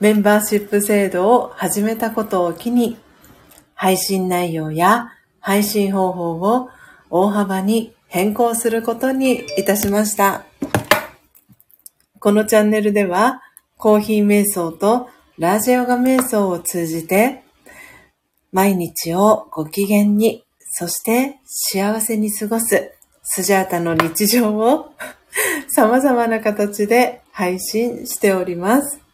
メンバーシップ制度を始めたことを機に、配信内容や配信方法を大幅に変更することにいたしました。このチャンネルでは、コーヒー瞑想とラージヨガ瞑想を通じて、毎日をご機嫌に、そして幸せに過ごすスジャータの日常を 様々な形で配信しております。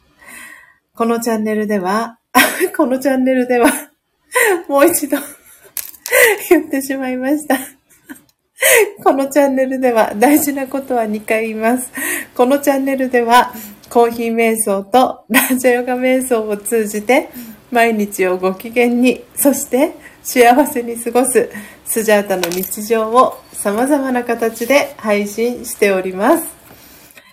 このチャンネルでは、このチャンネルでは、もう一度 言ってしまいました。このチャンネルでは大事なことは2回言います。このチャンネルではコーヒー瞑想とラジャヨガ瞑想を通じて毎日をご機嫌に、そして幸せに過ごすスジャータの日常を様々な形で配信しております。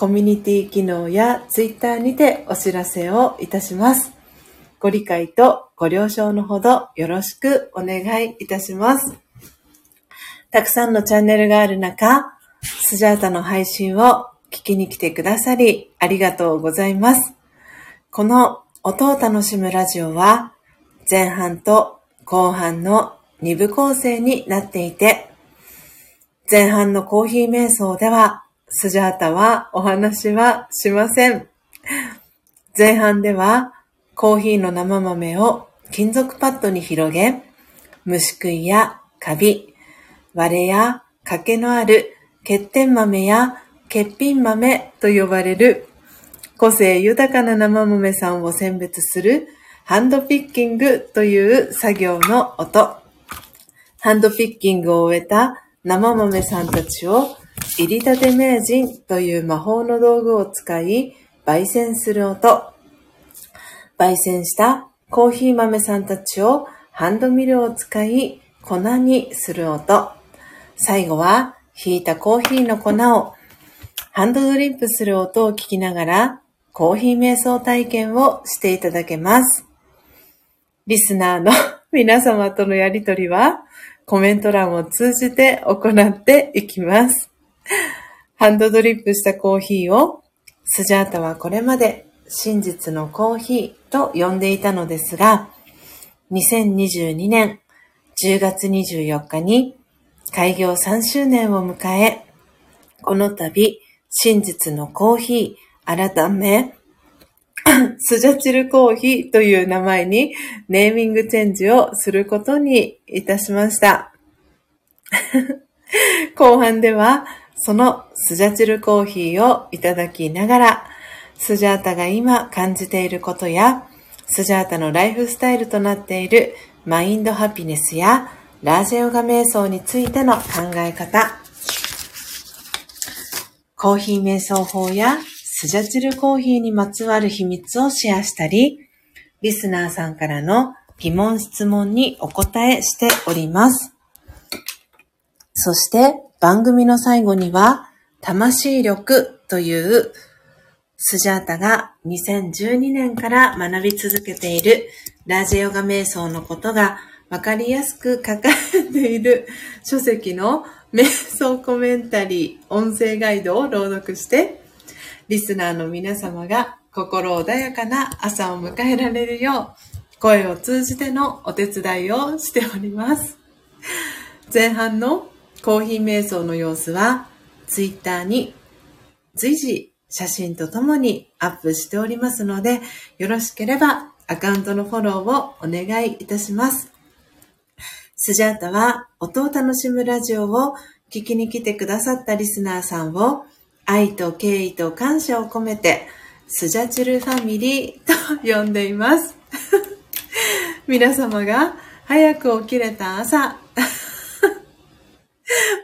コミュニティ機能やツイッターにてお知らせをいたします。ご理解とご了承のほどよろしくお願いいたします。たくさんのチャンネルがある中、スジャータの配信を聞きに来てくださりありがとうございます。この音を楽しむラジオは前半と後半の2部構成になっていて、前半のコーヒー瞑想ではスジャータはお話はしません。前半ではコーヒーの生豆を金属パッドに広げ、虫食いやカビ、割れや欠けのある欠点豆や欠品豆と呼ばれる個性豊かな生豆さんを選別するハンドピッキングという作業の音。ハンドピッキングを終えた生豆さんたちを入りたて名人という魔法の道具を使い焙煎する音。焙煎したコーヒー豆さんたちをハンドミルを使い粉にする音。最後は引いたコーヒーの粉をハンドドリップする音を聞きながらコーヒー瞑想体験をしていただけます。リスナーの 皆様とのやりとりはコメント欄を通じて行っていきます。ハンドドリップしたコーヒーをスジャータはこれまで真実のコーヒーと呼んでいたのですが、2022年10月24日に開業3周年を迎え、この度、真実のコーヒー、改め、スジャチルコーヒーという名前にネーミングチェンジをすることにいたしました。後半では、そのスジャチルコーヒーをいただきながら、スジャータが今感じていることや、スジャータのライフスタイルとなっているマインドハピネスやラージェヨガ瞑想についての考え方、コーヒー瞑想法やスジャチルコーヒーにまつわる秘密をシェアしたり、リスナーさんからの疑問質問にお答えしております。そして番組の最後には、魂力というスジャータが2012年から学び続けているラジェヨガ瞑想のことがわかりやすく書かれている書籍の瞑想コメンタリー音声ガイドを朗読して、リスナーの皆様が心穏やかな朝を迎えられるよう、声を通じてのお手伝いをしております。前半のコーヒー瞑想の様子は、ツイッターに随時写真とともにアップしておりますので、よろしければアカウントのフォローをお願いいたします。スジャータは音を楽しむラジオを聞きに来てくださったリスナーさんを愛と敬意と感謝を込めてスジャチルファミリーと呼んでいます。皆様が早く起きれた朝、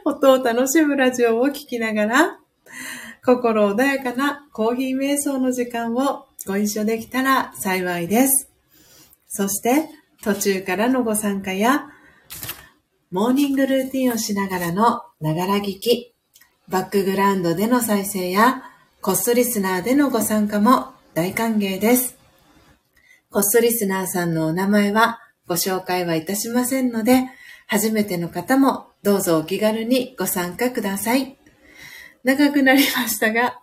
音を楽しむラジオを聴きながら、心穏やかなコーヒー瞑想の時間をご一緒できたら幸いです。そして、途中からのご参加や、モーニングルーティンをしながらのながら聞き、バックグラウンドでの再生や、コストリスナーでのご参加も大歓迎です。コストリスナーさんのお名前はご紹介はいたしませんので、初めての方もどうぞお気軽にご参加ください。長くなりましたが、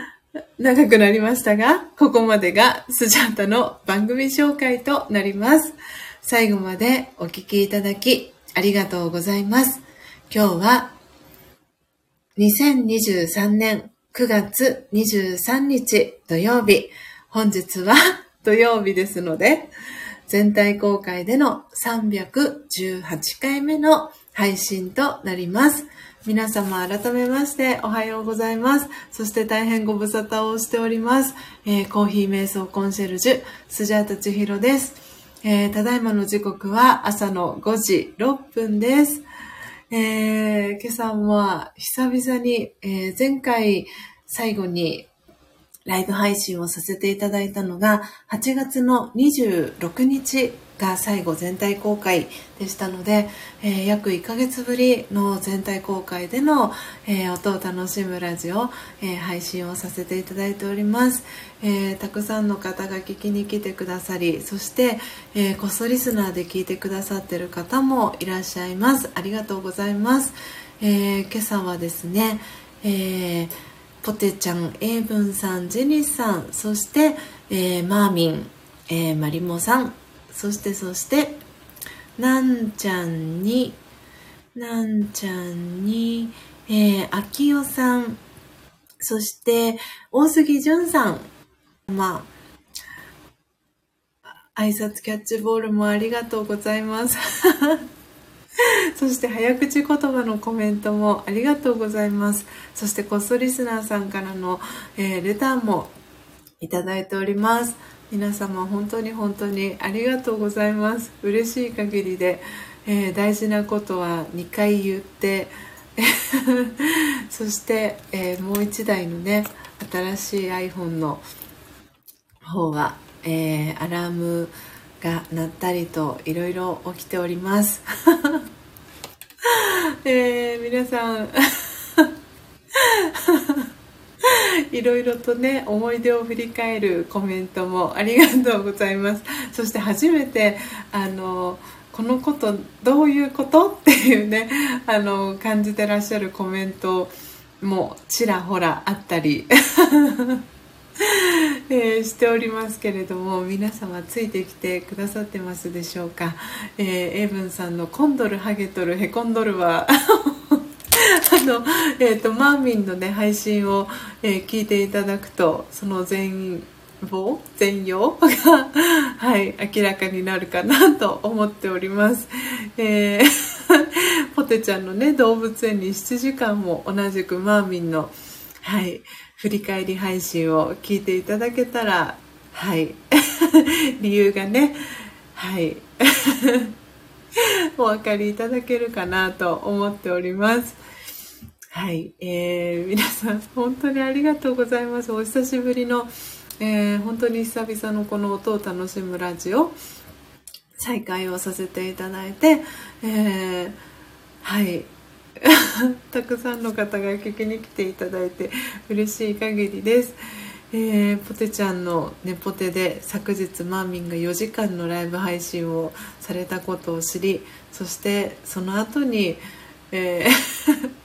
長くなりましたが、ここまでがスジャータの番組紹介となります。最後までお聴きいただきありがとうございます。今日は2023年9月23日土曜日、本日は 土曜日ですので、全体公開での318回目の配信となります。皆様改めましておはようございます。そして大変ご無沙汰をしております。えー、コーヒー瞑想コンシェルジュ、スジャータチヒロです。えー、ただいまの時刻は朝の5時6分です。えー、今朝は久々に、え前回最後にライブ配信をさせていただいたのが8月の26日が最後全体公開でしたので、えー、約1ヶ月ぶりの全体公開での、えー、音を楽しむラジオ、えー、配信をさせていただいております、えたくさんの方が聞きに来てくださりそして、えこっそリスナーで聞いてくださってる方もいらっしゃいます。ありがとうございます、え今朝はですね、えーポテちゃん、エイブンさん、ジェニスさん、そして、えー、マーミン、えー、マリモさん、そしてそして、なんちゃんに、なんちゃんに、えー、あきおさん、そして、大杉淳さん、まあ、挨拶キャッチボールもありがとうございます。そして早口言葉のコメントもありがとうございます。そしてコストリスナーさんからの、えー、レターもいただいております。皆様本当に本当にありがとうございます。嬉しい限りで、えー、大事なことは2回言って、そして、えー、もう1台のね、新しい iPhone の方は、えー、アラームが鳴ったりといろいろ起きております。え、皆さんいろいろとね思い出を振り返るコメントもありがとうございます。そして初めてあのこのことどういうことっていうね あの感じてらっしゃるコメントもちらほらあったり えー、しておりますけれども皆様ついてきてくださってますでしょうか、えー、エイブンさんの「コンドルハゲとるへこんどる」はの、えーと、マーミンのね配信を、えー、聞いていただくとその全貌全容が、はい、明らかになるかなと思っております。えー、ポテちゃんのね動物園に7時間も同じくマーミンのはい振り返り配信を聞いていただけたらはい 理由がねはいお分かりいただけるかなと思っておりますはい、えー、皆さん本当にありがとうございます。お久しぶりの、えー、本当に久々のこの音を楽しむラジオ。再開をさせていただいて、えー、はい。たくさんの方が聞きに来ていただいて嬉しい限りです。えー、ポテちゃんのネポテで昨日マーミンが4時間のライブ配信をされたことを知りそしてその後に、えー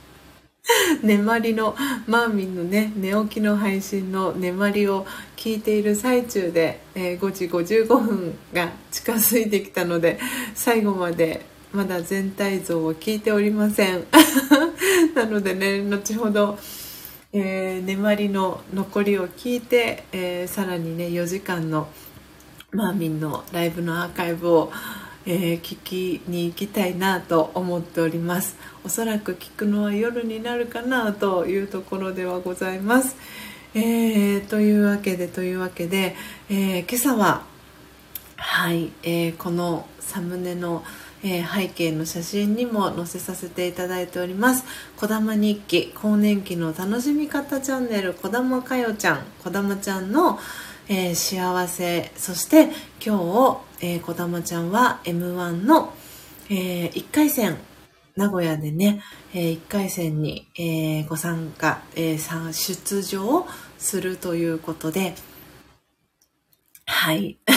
まりのマーミンのね寝起きの配信のまりを聞いている最中で、えー、5時55分が近づいてきたので最後までまだ全体像を聞いておりません。なのでね後ほど、えー、りの残りを聞いて、えー、さらにね4時間のマーミンのライブのアーカイブを、えー、聞きに行きたいなと思っております。おそらく聞くのは夜になるかなというところではございます、えー、というわけでというわけで、えー、今朝ははい、えー、このサムネのえー、背景の写真にも載せさせていただいております「こだま日記更年期の楽しみ方チャンネルこだまかよちゃんこだまちゃんの、えー、幸せ。そして今日、えー、こだまちゃんは m 1の、えー、1回戦。名古屋でね、えー、1回戦に、えー、ご参加、えー、出場するということで。はい。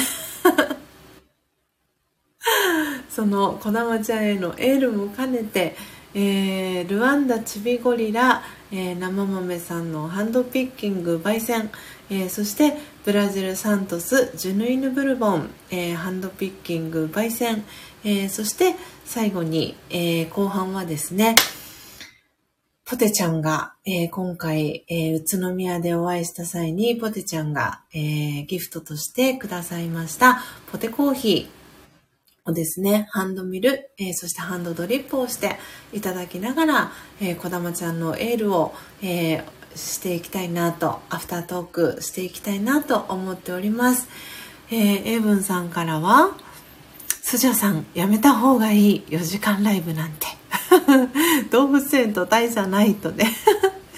その児玉ちゃんへのエールも兼ねて、えー、ルワンダチビゴリラ、えー、生豆さんのハンドピッキング焙煎、えー、そしてブラジルサントスジュヌイヌブルボン、えハンドピッキング焙煎、えそして最後に、え後半はですねポテちゃんが、え今回、え宇都宮でお会いした際にポテちゃんが、えギフトとしてくださいましたポテコーヒーをですね、ハンドミル、え、そしてハンドドリップをしていただきながら、えー、こだまちゃんのエールを、え、していきたいなと、アフタートークしていきたいなと思っております。えー、エブンさんからは、スジャさん、やめた方がいい4時間ライブなんて。動物園と大差ないとね。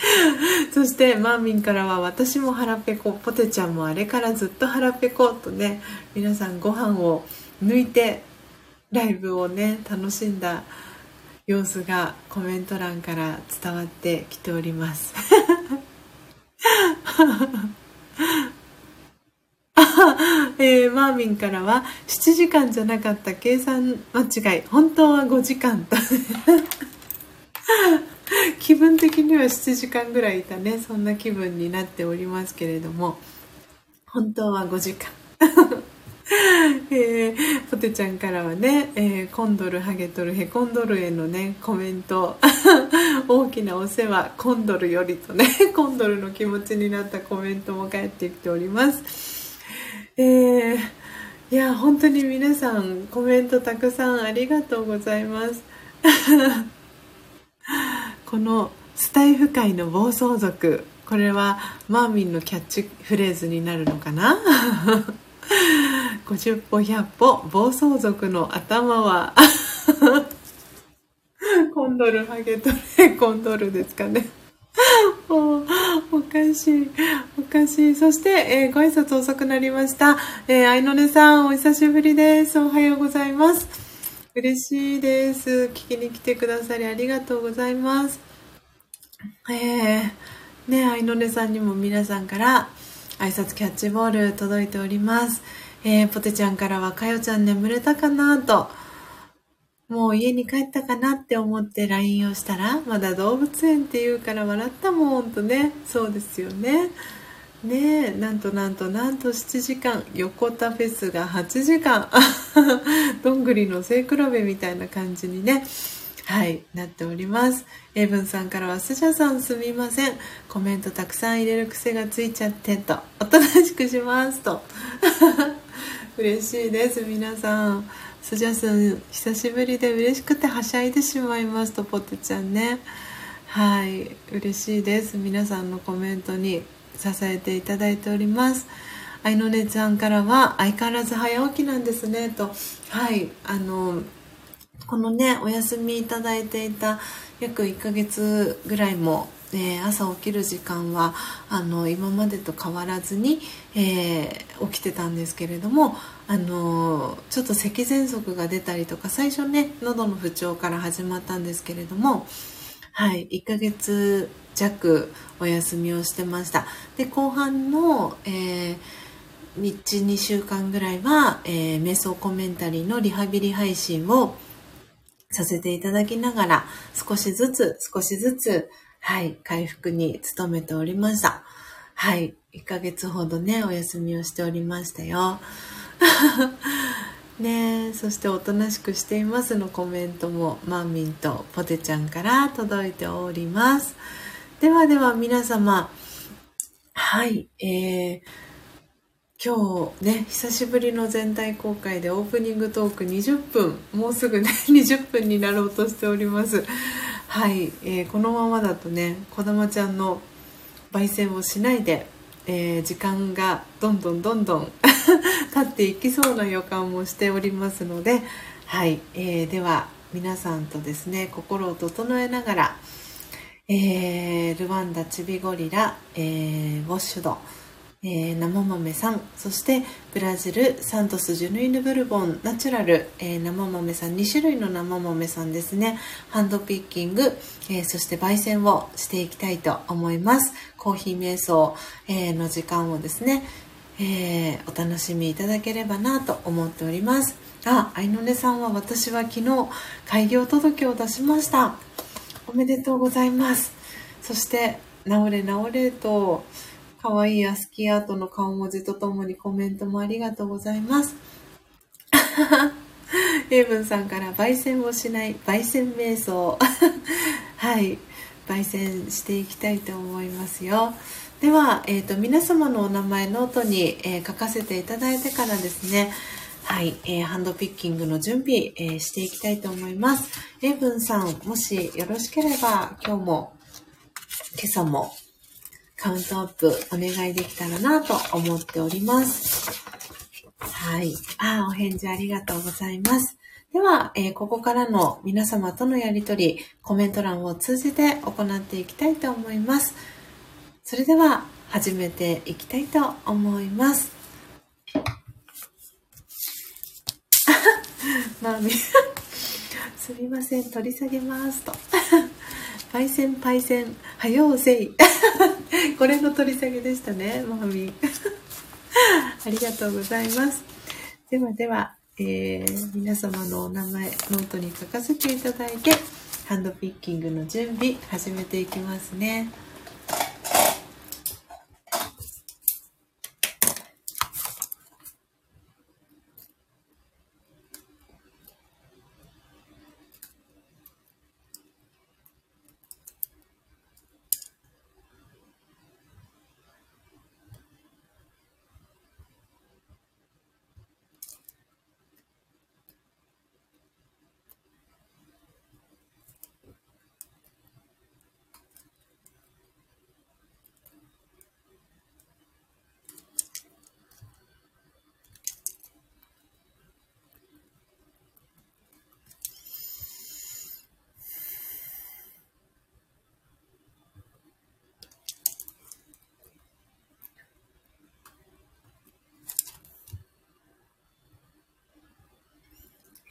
そしてマーミンからは私も腹ペコポテちゃんもあれからずっと腹ペコとね皆さんご飯を抜いてライブをね楽しんだ様子がコメント欄から伝わってきておりますえー、マーミンからは7時間じゃなかった計算間違い本当は5時間と気分的には7時間ぐらいいたねそんな気分になっておりますけれども本当は5時間 えー、ポテちゃんからはね、えー、コンドルハゲトルヘコンドルへのねコメント。大きなお世話コンドルよりとねコンドルの気持ちになったコメントも返ってきております。えー、いや本当に皆さんコメントたくさんありがとうございます。このスタイフ界の暴走族。これはマーミンのキャッチフレーズになるのかな？50歩100歩暴走族の頭は コンドルハゲトレコンドルですかね。おおかしいおかしい。そして、えー、ご挨拶遅くなりました。えー、愛のねさんお久しぶりです。おはようございます。嬉しいです。聞きに来てくださりありがとうございます。えー、ね愛のねさんにも皆さんから挨拶キャッチボール届いております。えー、ポテちゃんからは、かよちゃん眠れたかなと、もう家に帰ったかなって思って LINE をしたら、まだ動物園って言うから笑ったもんとね、そうですよね。ねえ、なんとなんとなんと7時間、横田フェスが8時間、どんぐりの背比べみたいな感じにね、はい、なっております。エイブンさんからは、スジャさんすみません。コメントたくさん入れる癖がついちゃって、と。おとなしくします、と。嬉しいです、皆さん。スジャさん、久しぶりで嬉しくてはしゃいでしまいますと、ポテちゃんね。はい、嬉しいです。皆さんのコメントに支えていただいております。愛のねちゃんからは、相変わらず早起きなんですね、と。はい、あの、このねお休みいただいていた約1ヶ月ぐらいも、えー、朝起きる時間はあの今までと変わらずに、えー、起きてたんですけれどもあのちょっと咳喘息が出たりとか最初ね喉の不調から始まったんですけれどもはい1ヶ月弱お休みをしてました。で後半の、えー12週間ぐらいは、えー、瞑想コメンタリーのリハビリ配信をさせていただきながら、少しずつ、少しずつ、はい、回復に努めておりました。はい、1ヶ月ほどね、お休みをしておりましたよ。ねそしておとなしくしていますのコメントもマーミンとポテちゃんから届いております。ではでは皆様、はい、えー、今日ね久しぶりの全体公開でオープニングトーク20分もうすぐね 20分になろうとしております。はい、えー、このままだとねこだまちゃんの焙煎をしないで、えー、時間がどんどんどんどん 経っていきそうな予感もしておりますのではい、えー、では皆さんとですね心を整えながら、え、ルワンダチビゴリラ、えー、ウォッシュドえー、生豆さんそしてブラジルサントスジュヌイヌブルボンナチュラル、えー、生豆さん2種類の生豆さんですね。ハンドピッキング、えー、そして焙煎をしていきたいと思います。コーヒー瞑想、えの時間をですね、えお楽しみいただければなと思っております。あ、愛の音さんは私は昨日開業届を出しました。おめでとうございます。そして治れ治れとかわいいアスキーアートの顔文字とともにコメントもありがとうございます。エイブンさんから焙煎をしない焙煎瞑想。はい。焙煎していきたいと思いますよ。では、えーと、皆様のお名前ノートに、えー、書かせていただいてからですね。はい、えー、ハンドピッキングの準備、えー、していきたいと思います。エイブンさんもしよろしければ今日も今朝もカウントアップお願いできたらなと思っております。はい。あ、お返事ありがとうございます。では、えー、ここからの皆様とのやりとり、コメント欄を通じて行っていきたいと思います。それでは、始めていきたいと思います。マミすみません、取り下げますと。パイセンパイセン、はようせい。これの取り下げでしたね、もはみ。ありがとうございます。ではでは、えー、皆様のお名前、ノートに書かせていただいて、ハンドピッキングの準備、始めていきますね。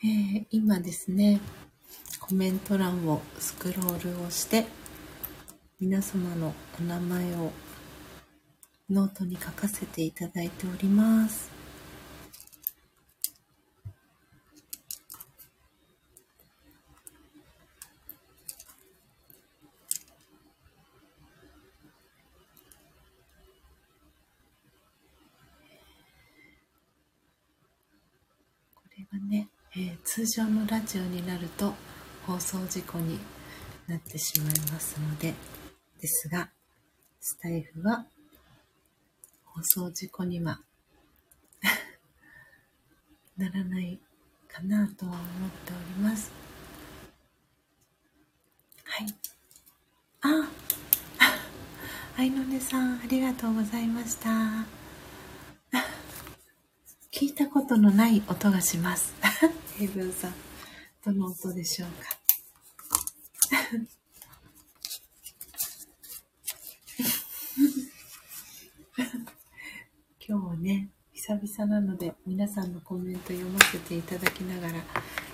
えー、今ですね、コメント欄をスクロールをして、皆様のお名前をノートに書かせていただいております。これがね、えー、通常のラジオになると放送事故になってしまいますので、ですが、スタイフは放送事故には ならないかなとは思っております。はい。あ、あいのねさん、ありがとうございました。聞いたことのない音がします。ヘブンさん、どの音でしょうか？今日はね、久々なので皆さんのコメント読ませていただきながら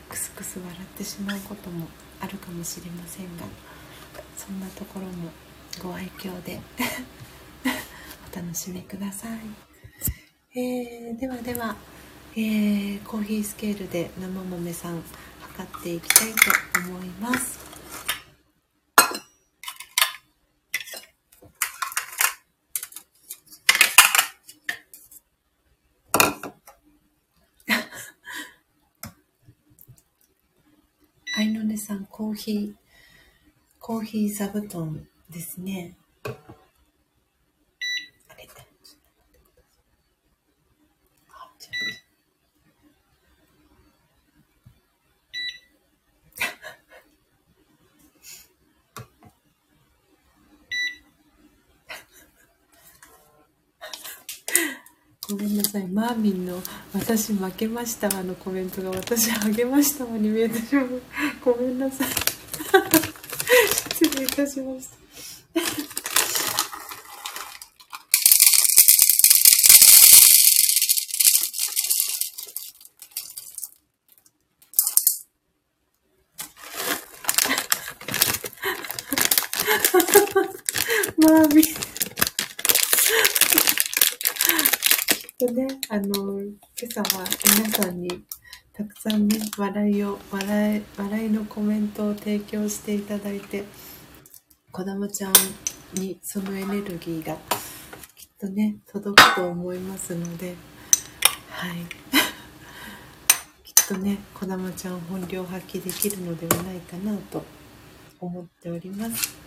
クスクス笑ってしまうこともあるかもしれませんがそんなところもご愛嬌で お楽しみください、えー、ではではえー、コーヒースケールで生豆さん測っていきたいと思います。あいのねさん、コーヒー、コーヒー座布団ですね。ごめんなさい。マーミンの私負けましたわのコメントが私励ましたわに見えてしまう。ごめんなさい。失礼いたしました。マーミン。とね、あの、今朝は皆さんにたくさんね、笑いを、笑い、笑いのコメントを提供していただいて、子供ちゃんにそのエネルギーがきっとね、届くと思いますので、はい。きっとね、子供ちゃん本領発揮できるのではないかなと思っております。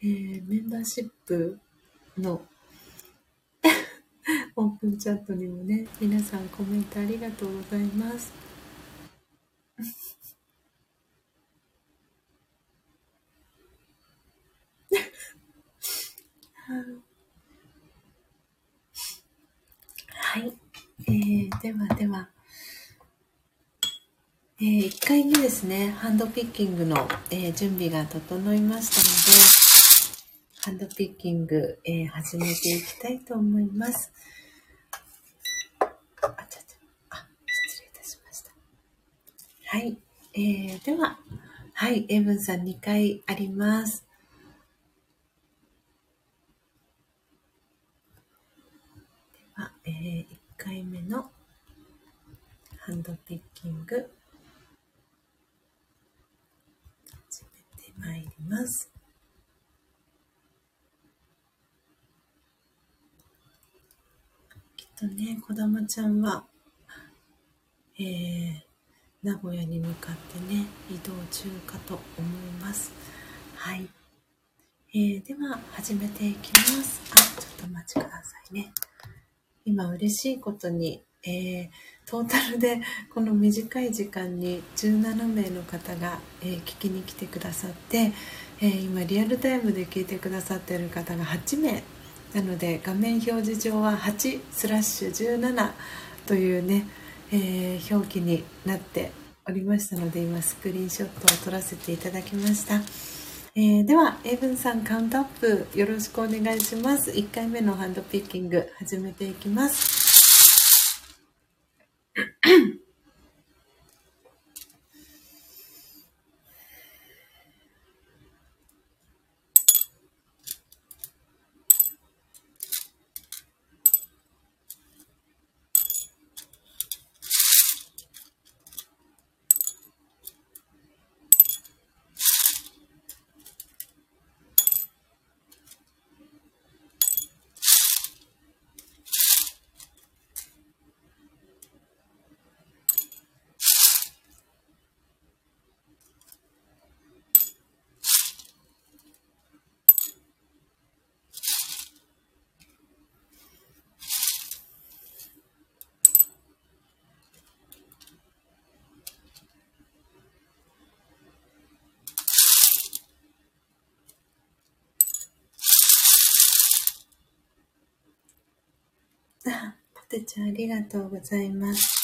えー、メンバーシップの オープンチャットにもね、皆さんコメントありがとうございます。はい。えー、ではでは、えー、1回目ですね、ハンドピッキングの、えー、準備が整いましたので、ハンドピッキング、えー、始めていきたいと思います。あ、ちょっと、あ、失礼いたしました。はい。えー、では、はい、エブンさん2回あります。では、えー、1回目のハンドピッキング、始めてまいります。とね、こだまちゃんは、えー、名古屋に向かってね、移動中かと思います。はい。えー、では、始めていきます。あ、ちょっとお待ちくださいね。今、嬉しいことに、えー、トータルでこの短い時間に17名の方が、えー、聞きに来てくださって、えー、今リアルタイムで聞いてくださっている方が8名なので画面表示上は8スラッシュ17というね、えー、表記になっておりましたので今スクリーンショットを撮らせていただきました、えー、ではエイブンさんカウントアップよろしくお願いします。1回目のハンドピッキング始めていきます。ありがとうございます。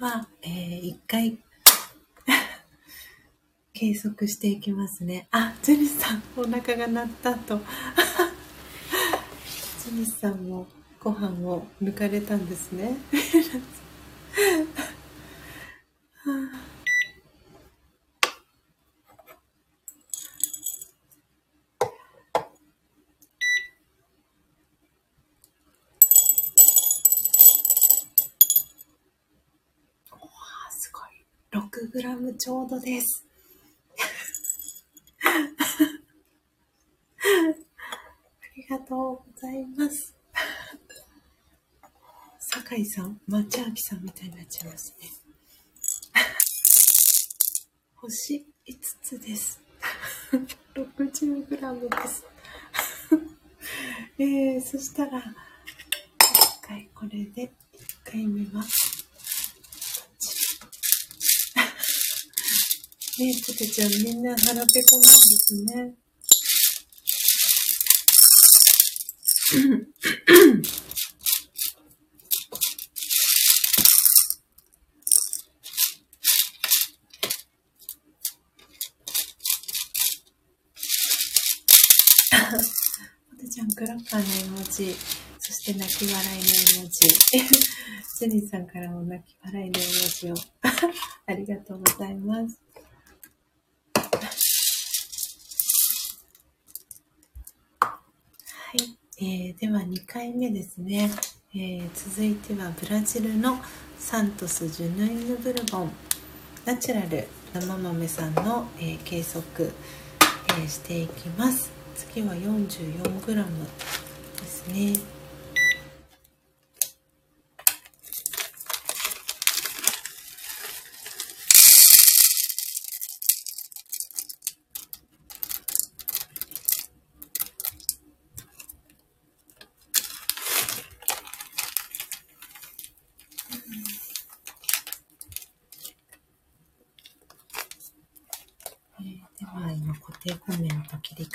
は、えー、一回 計測していきますね。あ、ジェニスさん、お腹が鳴ったと。ジェニスさんもご飯を抜かれたんですね。6グラムちょうどです。ありがとうございます。酒井さん、抹茶秋さんみたいになっちゃいますね。星5つです。60グラムです。えー、そしたら、一回これで、1回目は、ねえ、ポテちゃんみんな腹ペコなんですね。ポテちゃん、クラッカーの絵文字、そして泣き笑いの絵文字。ジェニーさんからも泣き笑いの絵文字を。ありがとうございます。えー、では2回目ですね、えー、続いてはブラジルのサントス・ジュヌイヌ・ブルボン。ナチュラル生豆さんの、えー、計測、えしていきます。次は 44g ですね。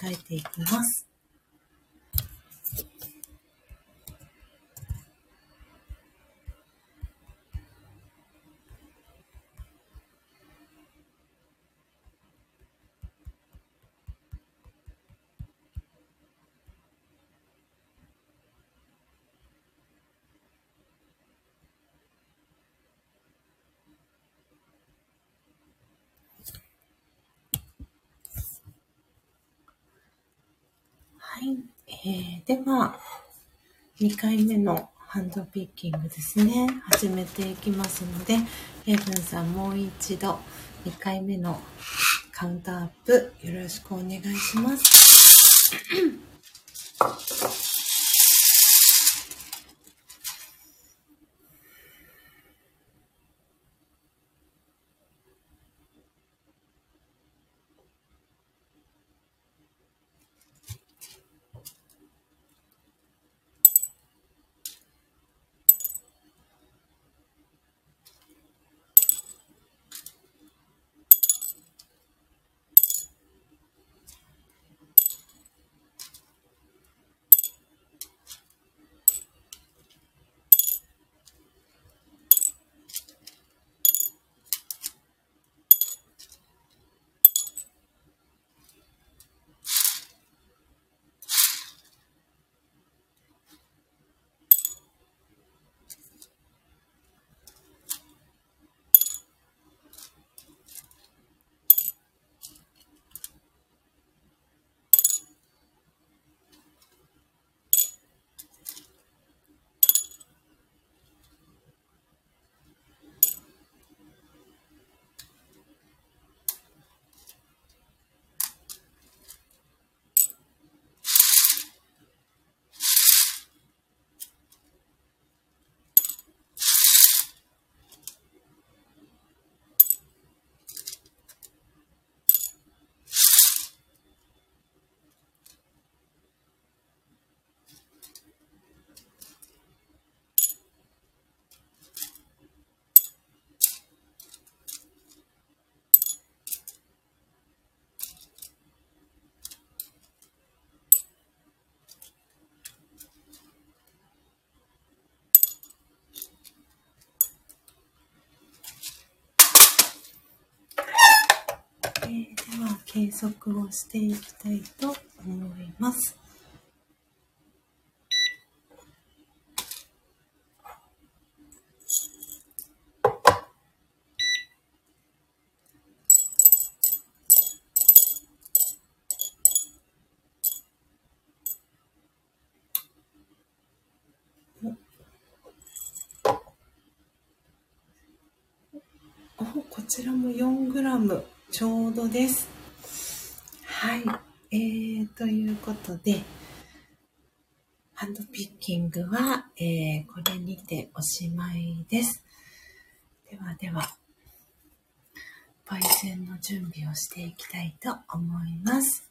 書いていきます。えー、では、2回目のハンドピッキングですね。始めていきますので、ヘブンさんもう一度2回目のカウンターアップよろしくお願いします。ー、では、計測をしていきたいと思います。こちらも 4g ちょうどです。はい。えー、ということで、ハンドピッキングは、えー、これにておしまいです。ではでは、焙煎の準備をしていきたいと思います。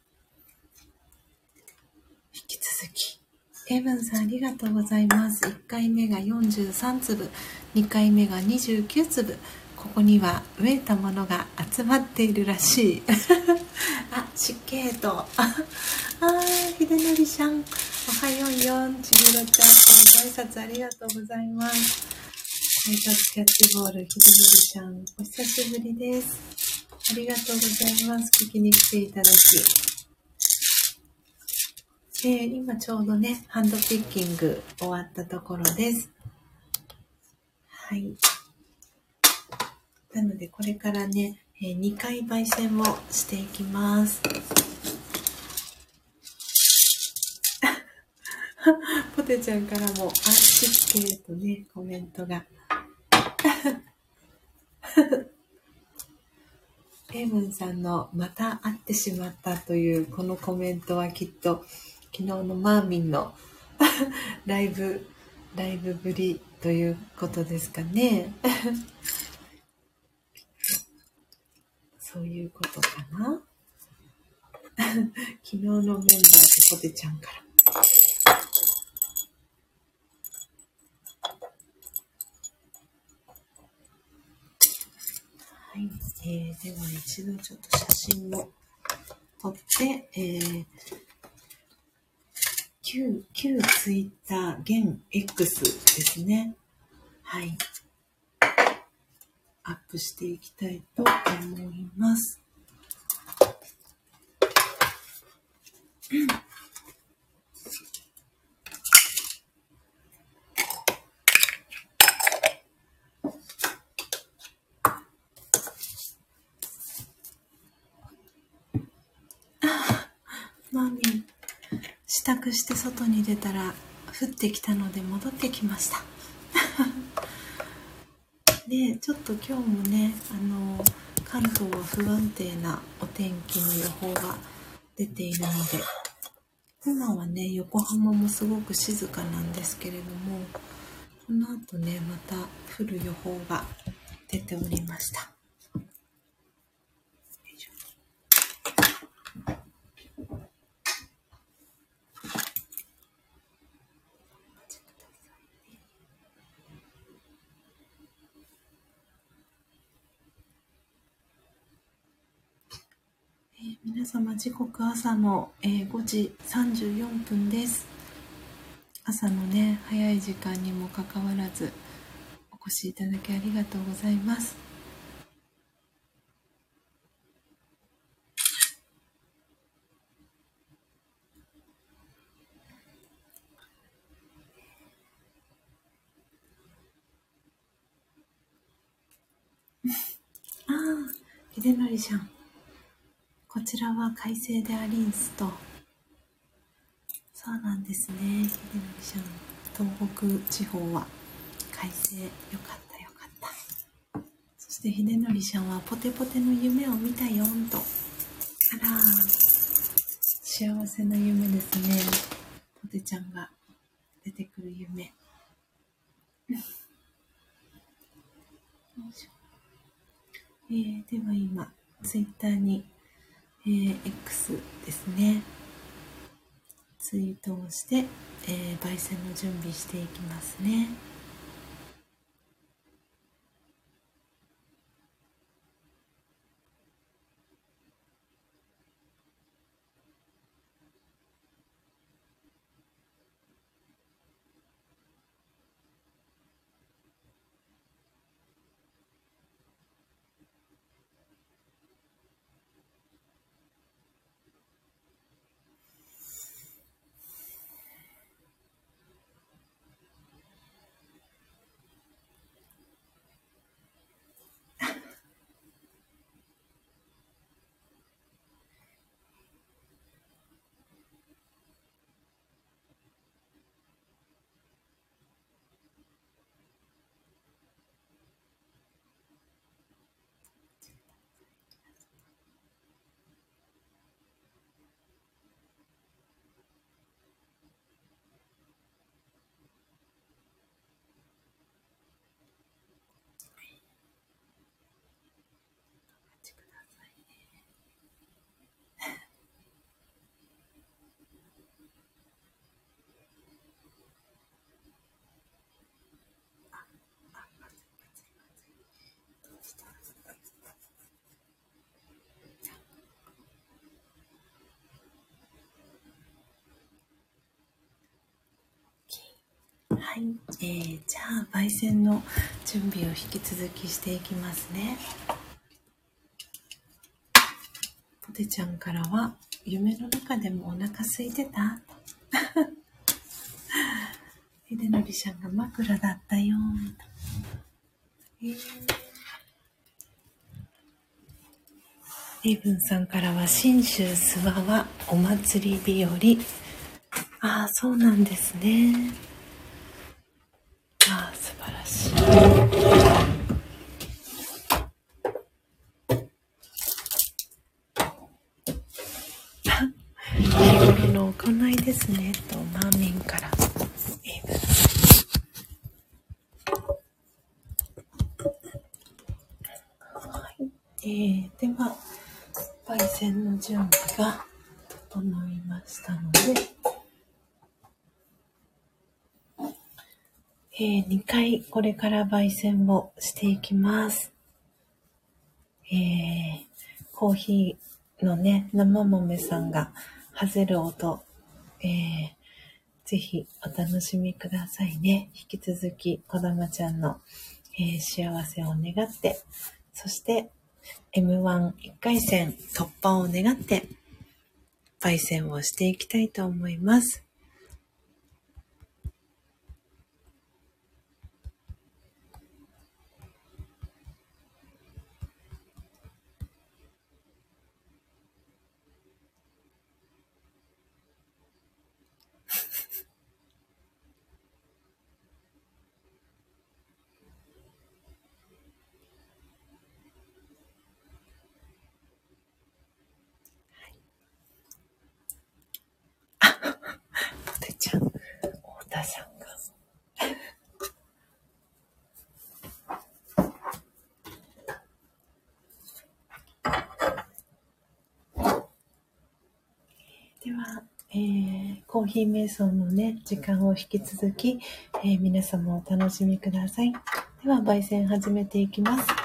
引き続き、エブンさんありがとうございます。1回目が43粒、2回目が29粒、ここには飢えたものが集まっているらしい。あ湿気と。あーひでのりさん。おはようよ。んちぐろちゃんご挨拶ありがとうございます。配達キャッチボールひでのりさん。お久しぶりです。ありがとうございます。聞きに来ていただき。えー、今ちょうどね、ハンドピッキング終わったところです。はい。なので、これからね、えー、2回焙煎をしていきます。ポテちゃんからも、あ、しっけとね、コメントが。エイブンさんのまた会ってしまったというこのコメントはきっと昨日のマーミンの ライブ、ライブぶりということですかね。そういうことかな 昨日のメンバーとポテちゃんから。はい。えー、では一度ちょっと写真を撮って、えー、旧、旧ツイッター、現 X ですね。はい。アップしていきたいと思います。マミー、支度して外に出たら降ってきたので戻ってきました。でちょっと今日もねあの関東は不安定なお天気の予報が出ているので今はね横浜もすごく静かなんですけれどもこの後ねまた降る予報が出ておりました皆様時刻朝の、えー、5時34分です。朝のね、早い時間にもかかわらずお越しいただきありがとうございます。ああ、秀則ちゃん。こちらは快晴でありんすと。そうなんですね。秀則ちゃん。東北地方は快晴。よかったよかった。そして秀則ちゃんはポテポテの夢を見たよんと。あら、幸せな夢ですね。ポテちゃんが出てくる夢。えー、では今、ツイッターにえー、X ですね。ツイートをして、えー、焙煎の準備していきますね。はい、えー、じゃあ焙煎の準備を引き続きしていきますね。ポテちゃんからは、夢の中でもお腹空いてた？ひでのりちゃんが枕だったよえー、エイブンさんからは、信州諏訪はお祭り日和。ああ、そうなんですね。ああ、素晴らしい。日頃の行いですね、と、マーメンから。はい。えー、では、焙煎の準備が整いましたので、えー、2回これから焙煎をしていきます。えー、コーヒーのね、生豆さんがはぜる音、えー、ぜひお楽しみくださいね。引き続き、こだまちゃんの、えー、幸せを願って、そして M11 回戦突破を願って、焙煎をしていきたいと思います。コーヒー瞑想のね、時間を引き続き、えー、皆様お楽しみください。では、焙煎始めていきます。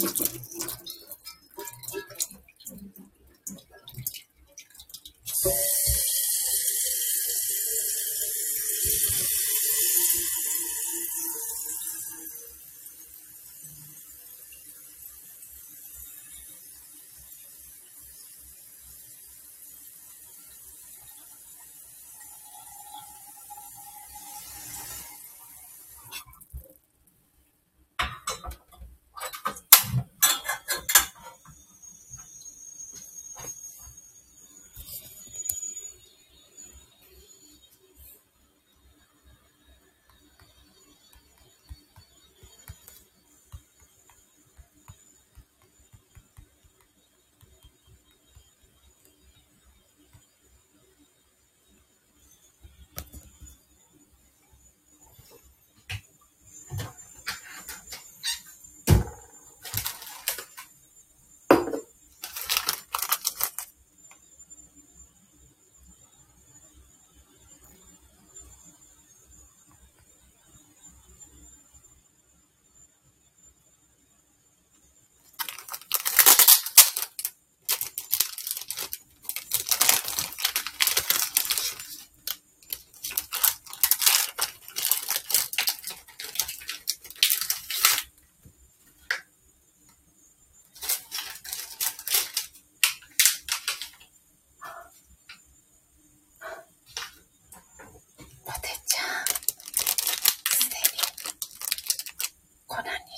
なるほど。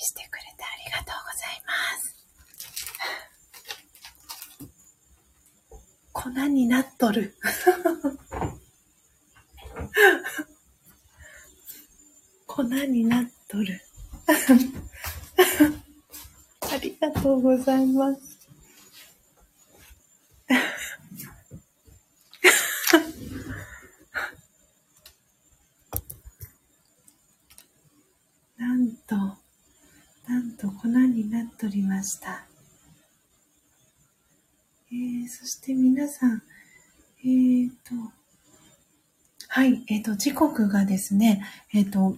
してくれてありがとうございます。粉になっとる。粉になっとる。ありがとうございます。粉になっておりました。えー、そして皆さん、えーと、はえっ、ー、と、時刻がですね、えっ、ー、と、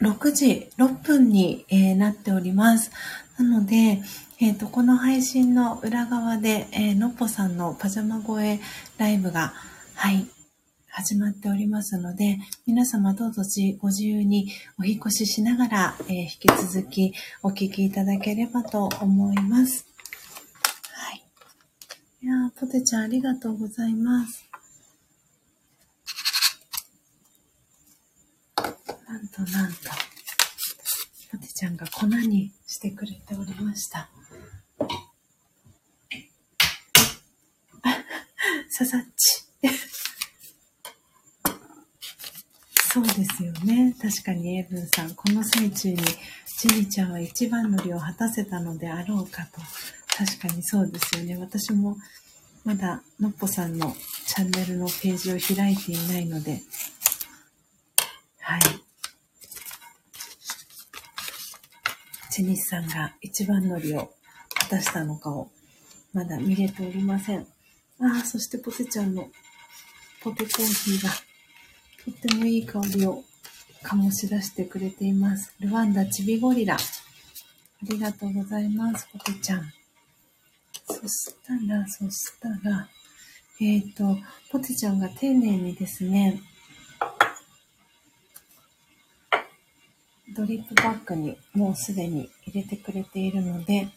6時6分に、えー、なっております。なので、えっ、と、この配信の裏側で、えのっぽさんのパジャマ声ライブが、はい、始まっておりますので、皆様どうぞご自由にお引越ししながら、え引き続きお聞きいただければと思います。はい。いやー、ポテちゃんありがとうございます。なんとなんと、ポテちゃんが粉にしてくれておりました。ささっち。そうですよね。確かにエブンさん、この最中にジニちゃんは一番乗りを果たせたのであろうかと。確かにそうですよね。私もまだのっぽさんのチャンネルのページを開いていないので、はい。チニスさんが一番乗りを果たしたのかをまだ見れておりません。ああ、そしてポテちゃんのポテコーヒーがとってもいい香りを醸し出してくれています。ルワンダチビゴリラ。ありがとうございます、ポテちゃん。そしたら、そしたら、えっ、ー、と、ポテちゃんが丁寧にですね、ドリップバッグにもうすでに入れてくれているので、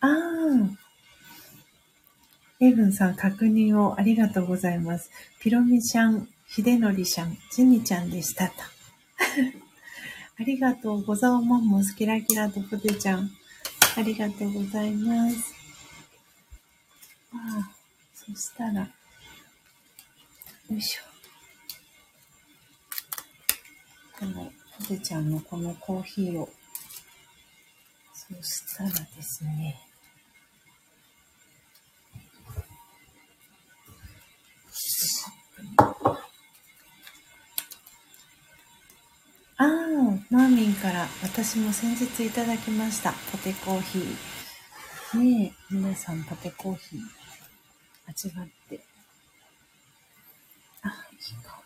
あー、エイブンさん確認をありがとうございます。ピロミシャン、ヒデノリシャン、ジニちゃんでしたと。ありがとう。ござおまんもすキラキラとポテちゃん。ありがとうございます。ああ、そしたら、よいしょ。このポテちゃんのこのコーヒーを、そうしたらですね、ああ、マーミンから私も先日いただきました。ポテコーヒー。ねえ、皆さんポテコーヒー味わって。あ、いい香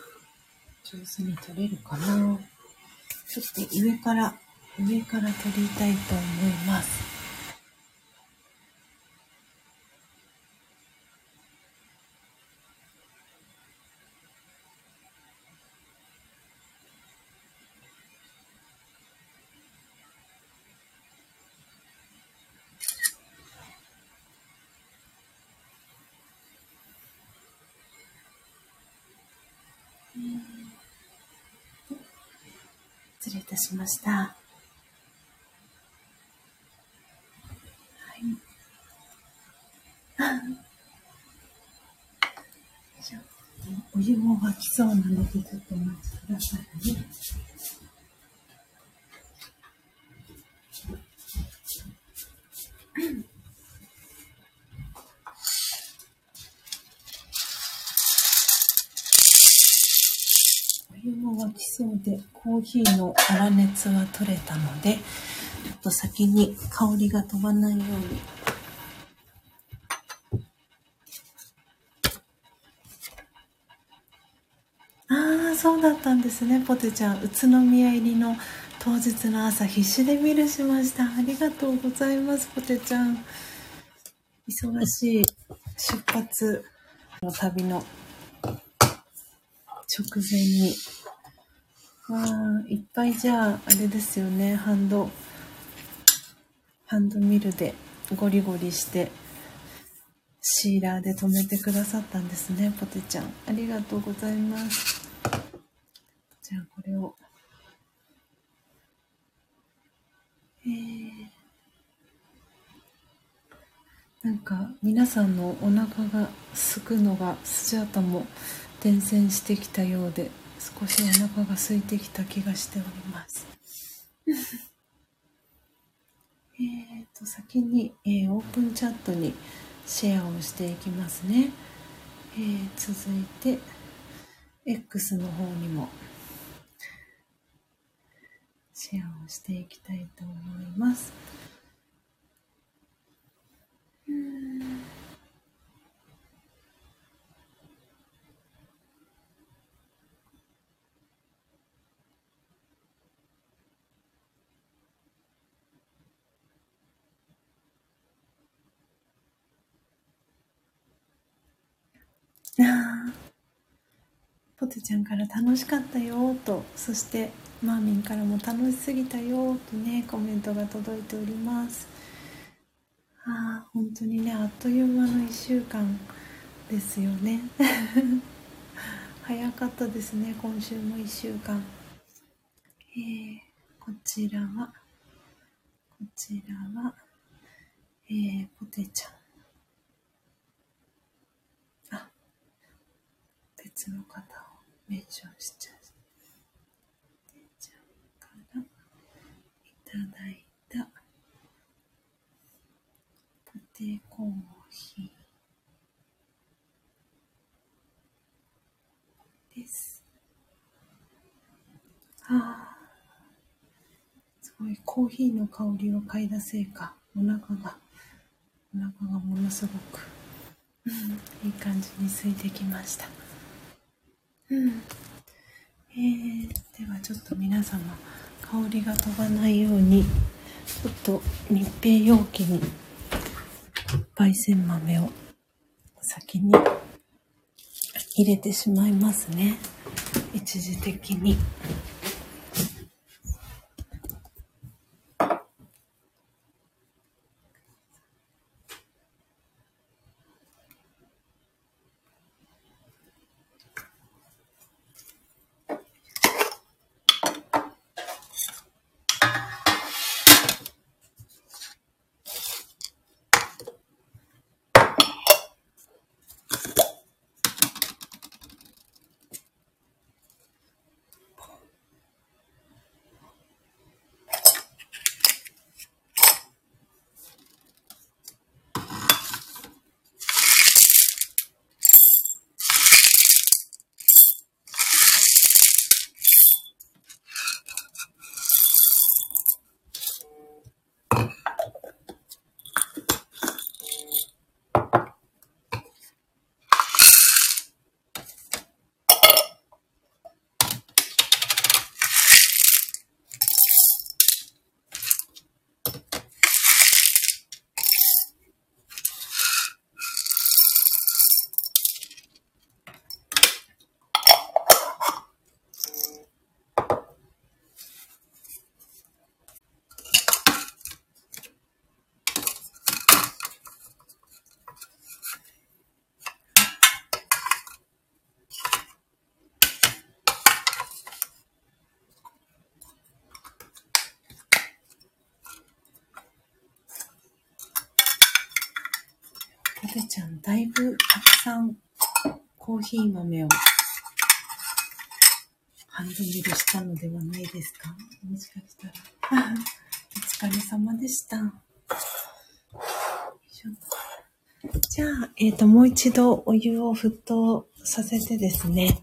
り。上手に取れるかなちょっと上から、上から取りたいと思います。しました。はい。お湯も沸きそうなので、ちょっとお待ちくださいね。で、コーヒーの粗熱は取れたので、ちょっと先に香りが飛ばないように。ああ、そうだったんですね、ポテちゃん。宇都宮入りの当日の朝、必死で見るしました。ありがとうございます、ポテちゃん。忙しい出発の旅の直前にわあ、いっぱいじゃあ、あれですよね、ハンド、ハンドミルでゴリゴリして、シーラーで留めてくださったんですね、ポテちゃん。ありがとうございます。じゃあ、これを。えー、なんか、皆さんのお腹がすくのが、スジャータも伝染してきたようで、少しお腹が空いてきた気がしております。えっと、先に、えー、オープンチャットにシェアをしていきますね。えー、続いて、X の方にもシェアをしていきたいと思います。ポテちゃんから楽しかったよと、そしてマーミンからも楽しすぎたよとね、コメントが届いております。ああ、本当にね、あっという間の1週間ですよね。早かったですね、今週も1週間。えー、こちらは、こちらは、えー、ポテちゃん。別の方をメンションしちゃう。ポテちゃんからいただいた、ポテコーヒーです。ああ。ごいコーヒーの香りを嗅いだせいか、お腹が、お腹がものすごく、うん、いい感じに空いてきました。うん。えー、ではちょっと皆様、香りが飛ばないように、ちょっと密閉容器に焙煎豆を先に入れてしまいますね。一時的に。ちゃん、だいぶたくさんコーヒー豆をハンドミルしたのではないですか？もしかしたら。お疲れ様でした。じゃあ、えっ、ー、と、もう一度お湯を沸騰させてですね、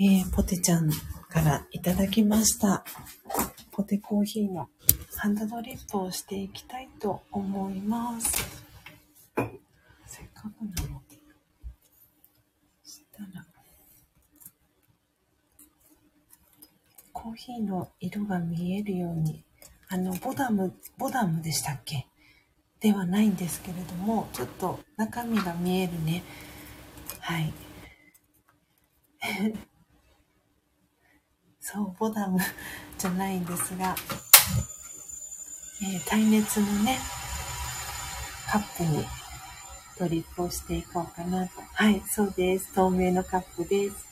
えー、ポテちゃんからいただきました。ポテコーヒーのハンドドリップをしていきたいと思います。かくなのしたら、コーヒーの色が見えるように、あの、ボダム、ボダムでしたっけ？ではないんですけれども、ちょっと中身が見えるね。はい。そう、ボダム じゃないんですが、えー、耐熱のね、カップにドリップをしていこうかなと。はい、そうです。透明のカップです。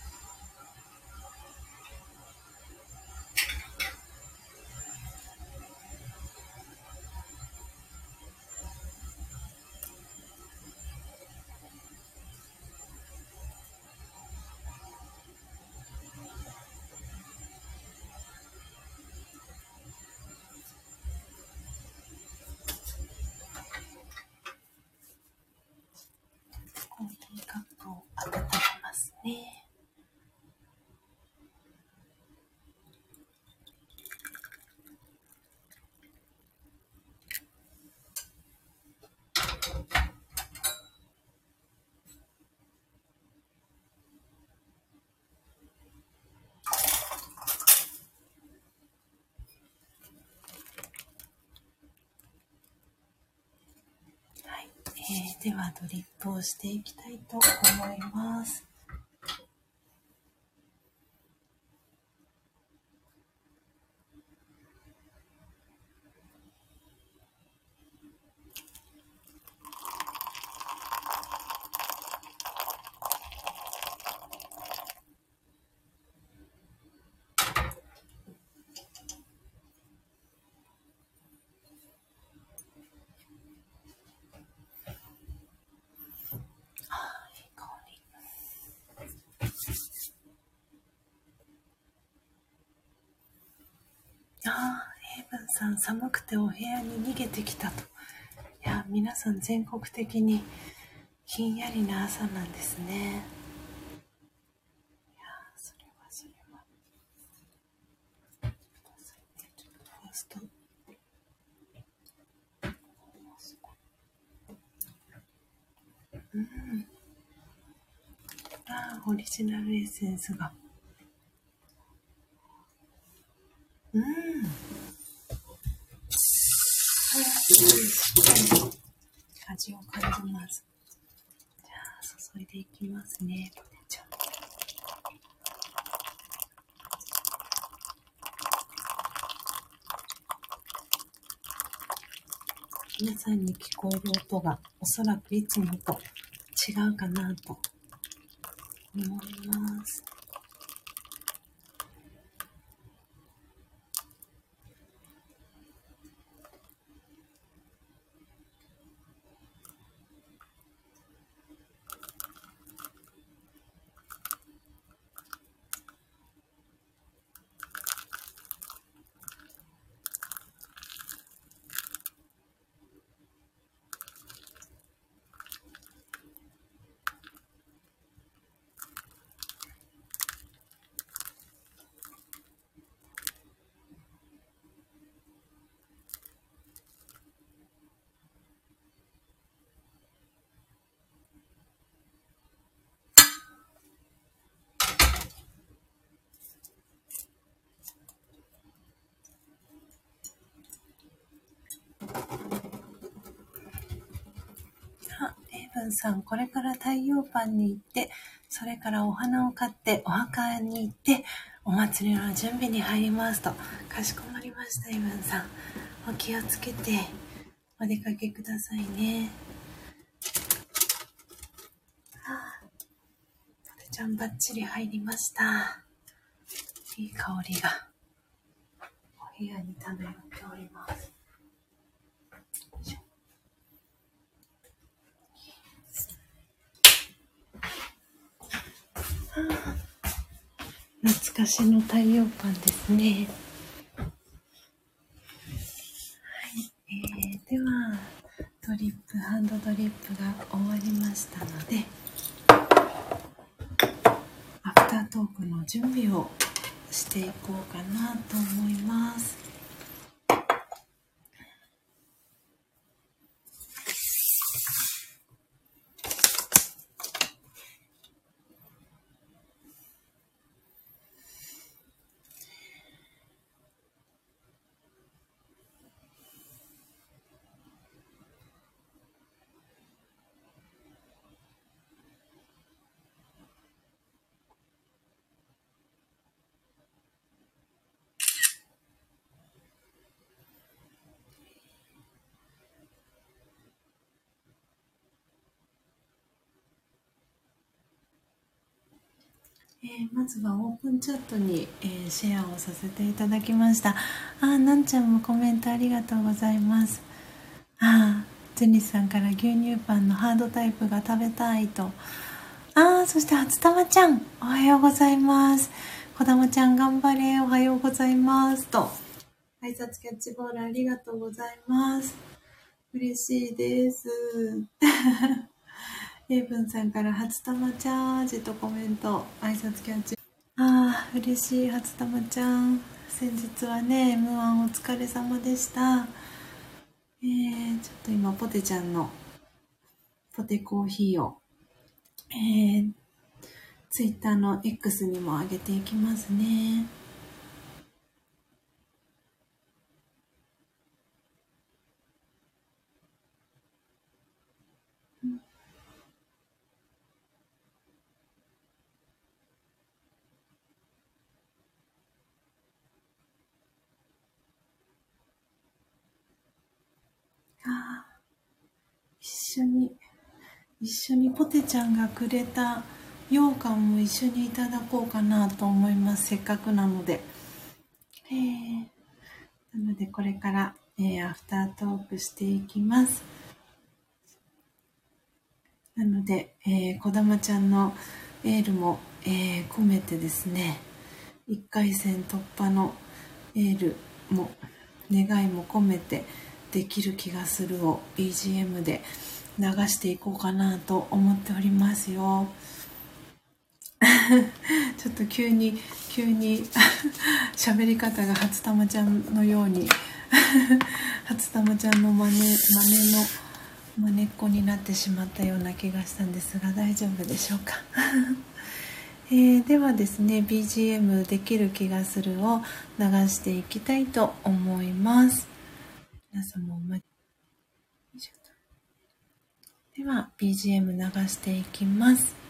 えー、ではドリップをしていきたいと思います。ああ、ヘイブンさん寒くてお部屋に逃げてきたと。いや、皆さん全国的にひんやりな朝なんですね。いや、それはそれは。ちょっとファースト。うん。ああ、オリジナルエッセンスが。うん。味を感じます。じゃあ、注いでいきますね、皆さんに聞こえる音がおそらくいつもと違うかなと思います。んさん、これから太陽パンに行って、それからお花を買ってお墓に行って、お祭りの準備に入りますと。かしこまりました、イブンさん。お気をつけて、お出かけくださいね。あポテちゃんバッチリ入りました。いい香りが、お部屋に漂っております。懐かしの太陽パンですね。はい、えー、では、ドリップ、ハンドドリップが終わりましたので、アフタートークの準備をしていこうかなと思います。えー、まずはオープンチャットに、えー、シェアをさせていただきました。あ、なんちゃんもコメントありがとうございます。あ、ジェニスさんから牛乳パンのハードタイプが食べたいと。あ、そして初玉ちゃん、おはようございます。こだまちゃん頑張れ、おはようございます。と。挨拶キャッチボールありがとうございます。嬉しいです。エイブンさんから初玉チャージとコメント、挨拶キャッチ。ああ、嬉しい、初玉ちゃん。先日はね、M1 お疲れ様でした。えー、ちょっと今、ポテちゃんのポテコーヒーを、えー、ツイッターの X にも上げていきますね。緒に、一緒にポテちゃんがくれた羊羹も一緒にいただこうかなと思います。せっかくなので。えー、なのでこれから、えー、アフタートークしていきます。なので、えー、こだまちゃんのエールも、えー、込めてですね、1回戦突破のエールも、願いも込めて、できる気がするを BGM で流していこうかなと思っておりますよ。ちょっと急に、急に 喋り方が初玉ちゃんのように 初玉ちゃんの真似、真似の真似っこになってしまったような気がしたんですが大丈夫でしょうか、えー、ではですね BGM できる気がするを流していきたいと思います皆様お待ちでは BGM 流していきます。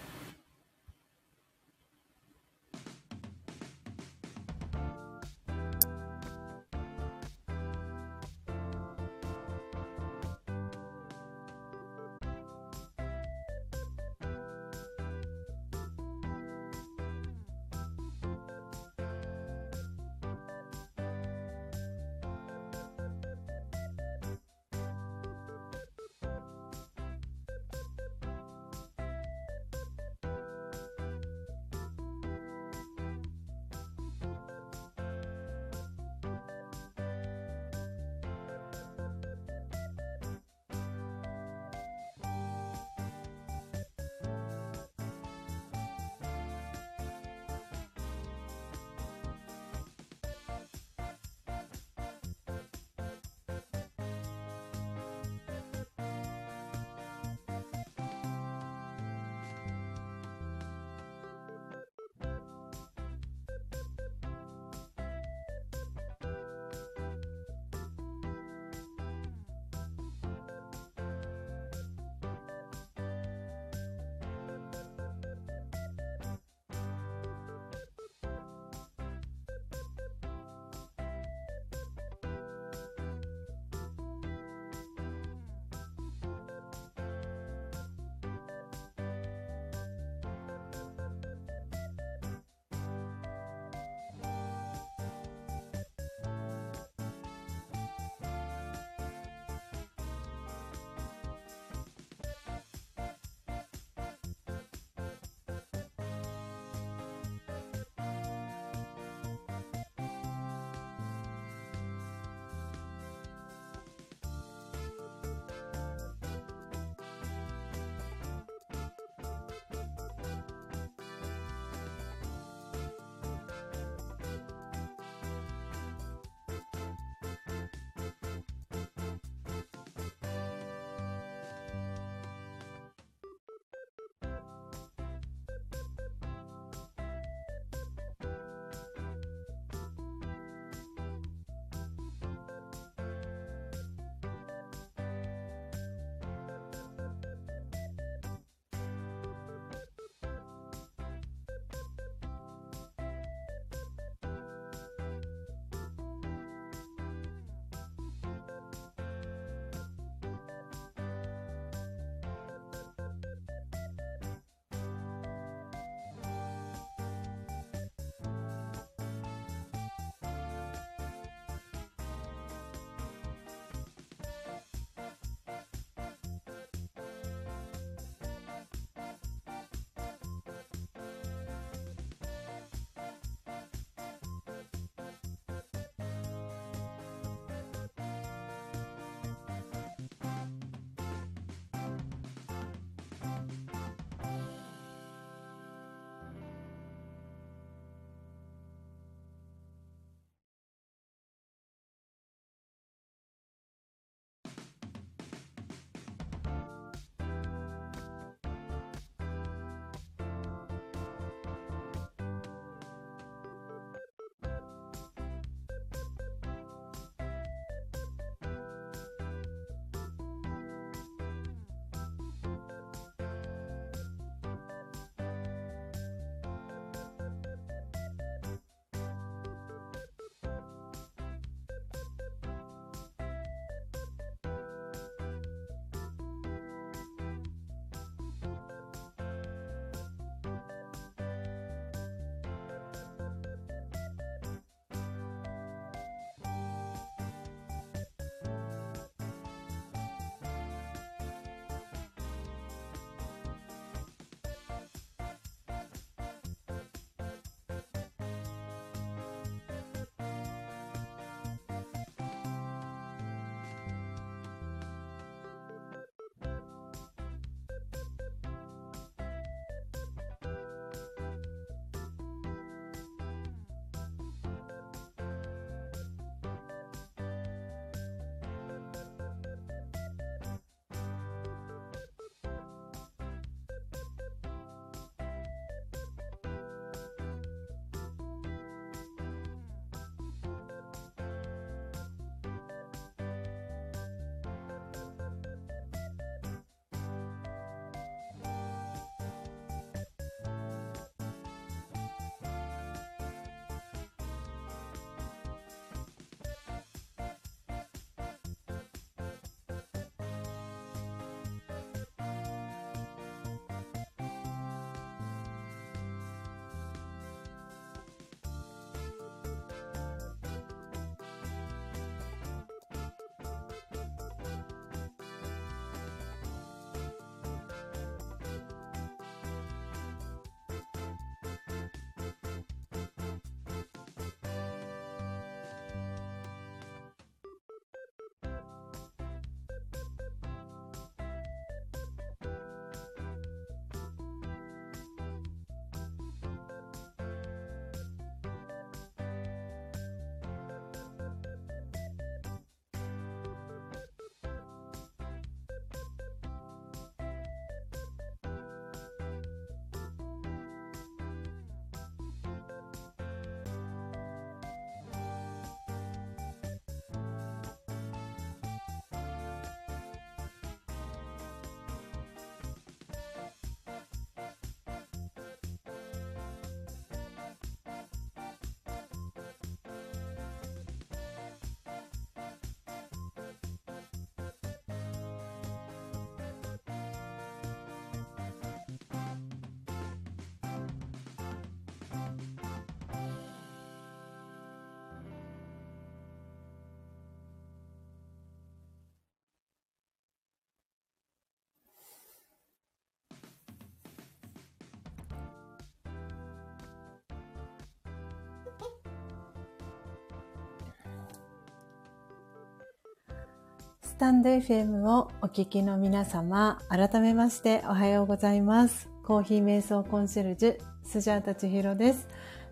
タンド FM をお聞きの皆様、改めましておはようございます。コーヒー瞑想コンシェルジュ、スジャータチヒロです。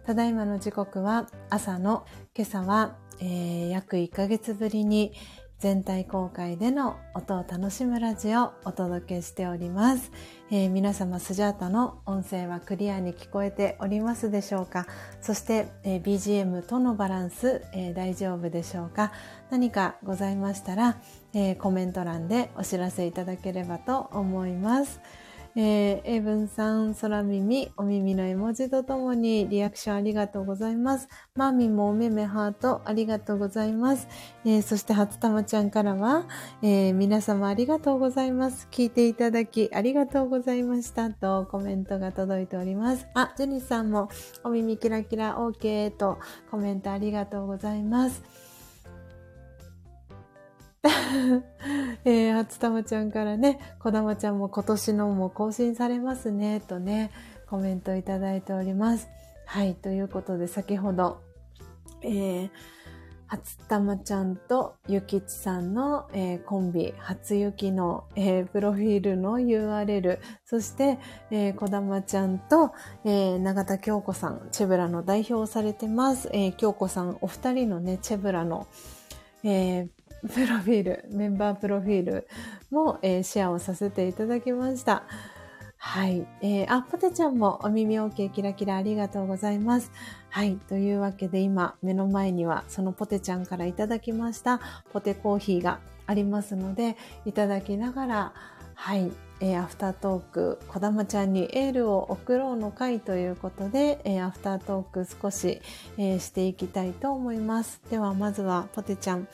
ただいまの時刻は朝の今朝は、えー、約1ヶ月ぶりに全体公開での音を楽しむラジオをお届けしております。えー、皆様スジャータの音声はクリアに聞こえておりますでしょうか？そして、えー、BGM とのバランス、えー、大丈夫でしょうか？何かございましたら、えコメント欄でお知らせいただければと思います。えー、エイブンさん、空耳、お耳の絵文字とともにリアクションありがとうございます。マーミンもおめめハートありがとうございます。えー、そして初玉ちゃんからは、えー、皆様ありがとうございます。聞いていただきありがとうございましたとコメントが届いております。あ、ジェニスさんもお耳キラキラ OK とコメントありがとうございます。えー、初玉ちゃんからね、こだまちゃんも今年のも更新されますね、とね、コメントいただいております。はい、ということで先ほど、えー、初玉ちゃんとゆきちさんの、えー、コンビ、初雪の、えー、プロフィールの URL、そして、えー、こだまちゃんと、えー、永田京子さん、チェブラの代表をされてます。えー、京子さん、お二人のね、チェブラの、えー、プロフィール、メンバープロフィールも、えー、シェアをさせていただきました。はい。えー、あ、ポテちゃんもお耳 OK キラキラありがとうございます。はい。というわけで今、目の前にはそのポテちゃんからいただきましたポテコーヒーがありますので、いただきながら、はい。えー、アフタートーク、こだまちゃんにエールを送ろうの会ということで、えー、アフタートーク少し、えー、していきたいと思います。では、まずはポテちゃん、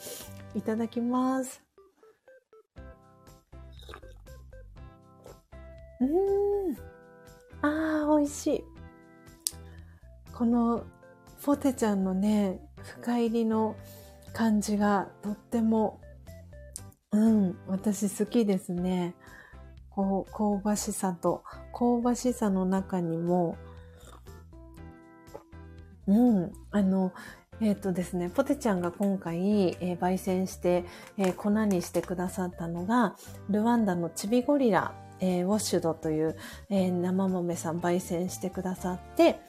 いただきます。うーん。ああ、美味しい。このポテちゃんのね、深入りの感じがとっても、うん、私好きですね。こう、香ばしさと、香ばしさの中にも、うん、あの、えっ、とですね、ポテちゃんが今回、えー、焙煎して、えー、粉にしてくださったのが、ルワンダのチビゴリラ、えウォッシュドという、え生豆さん焙煎してくださって、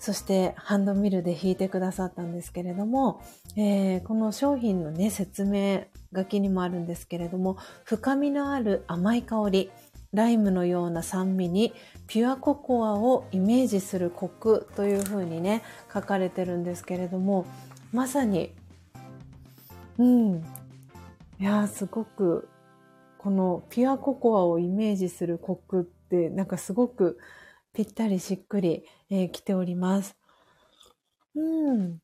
そしてハンドミルで引いてくださったんですけれども、えー、この商品のね、説明書きにもあるんですけれども、深みのある甘い香り、ライムのような酸味にピュアココアをイメージするコクというふうにね、書かれてるんですけれども、まさに、うん。いやすごく、このピュアココアをイメージするコクって、なんかすごくぴったりしっくり、えー、来ております。うん。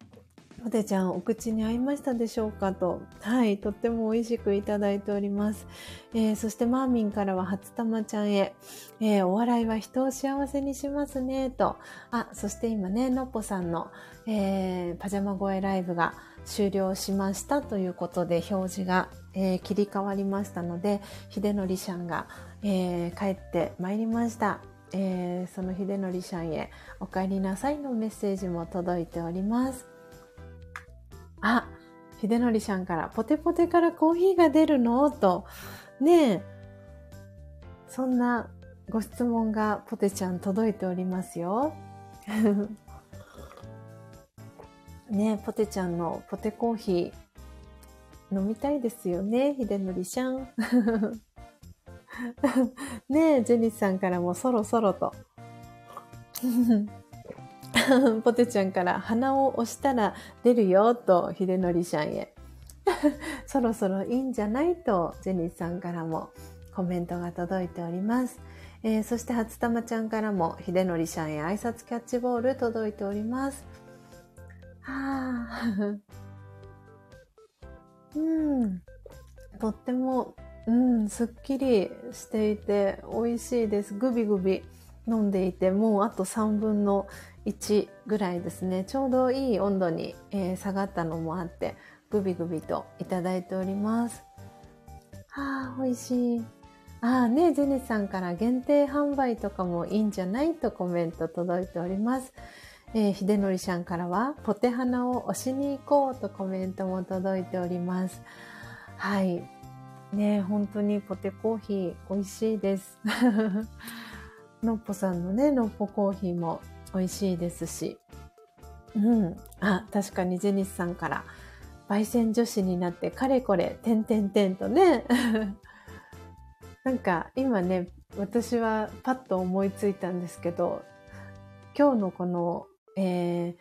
ポテちゃん、お口に合いましたでしょうかと。はい、とっても美味しくいただいております。えー、そしてマーミンからは初玉ちゃんへ、えー、お笑いは人を幸せにしますね、と。あ、そして今ね、のっぽさんの、えー、パジャマ声ライブが終了しましたということで表示が、え、切り替わりましたので、秀則シャンが、えー、帰ってまいりました。えー、その秀則シャンへお帰りなさいのメッセージも届いております。あ、秀則さんから、ポテポテからコーヒーが出るの？と、ねえ、そんなご質問がポテちゃん届いておりますよ。ねえ、ポテちゃんのポテコーヒー飲みたいですよね、秀則ちゃん。ねえ、ジェニスさんからもそろそろと。ポテちゃんから鼻を押したら出るよと、秀則ちゃんへ。そろそろいいんじゃないと、ジェニスさんからもコメントが届いております。えー、そして初玉ちゃんからも、秀則ちゃんへ挨拶キャッチボール届いております。はあ。うん。とっても、うん、すっきりしていて美味しいです。グビグビ飲んでいて、もうあと3分の1ぐらいですね。ちょうどいい温度に、えー、下がったのもあって、グビグビといただいております。あ、美味しい。ああね、ジェネさんから限定販売とかもいいんじゃないとコメント届いております。えー、秀則さんからは、ポテ花を押しに行こうとコメントも届いております。はい。ね本当にポテコーヒー美味しいです。のっぽさんのね、のっぽコーヒーも美味しいですし。うん。あ、確かにジェニスさんから、焙煎女子になってかれこれ、てんてんてんとね。なんか今ね、私はパッと思いついたんですけど、今日のこの、えー、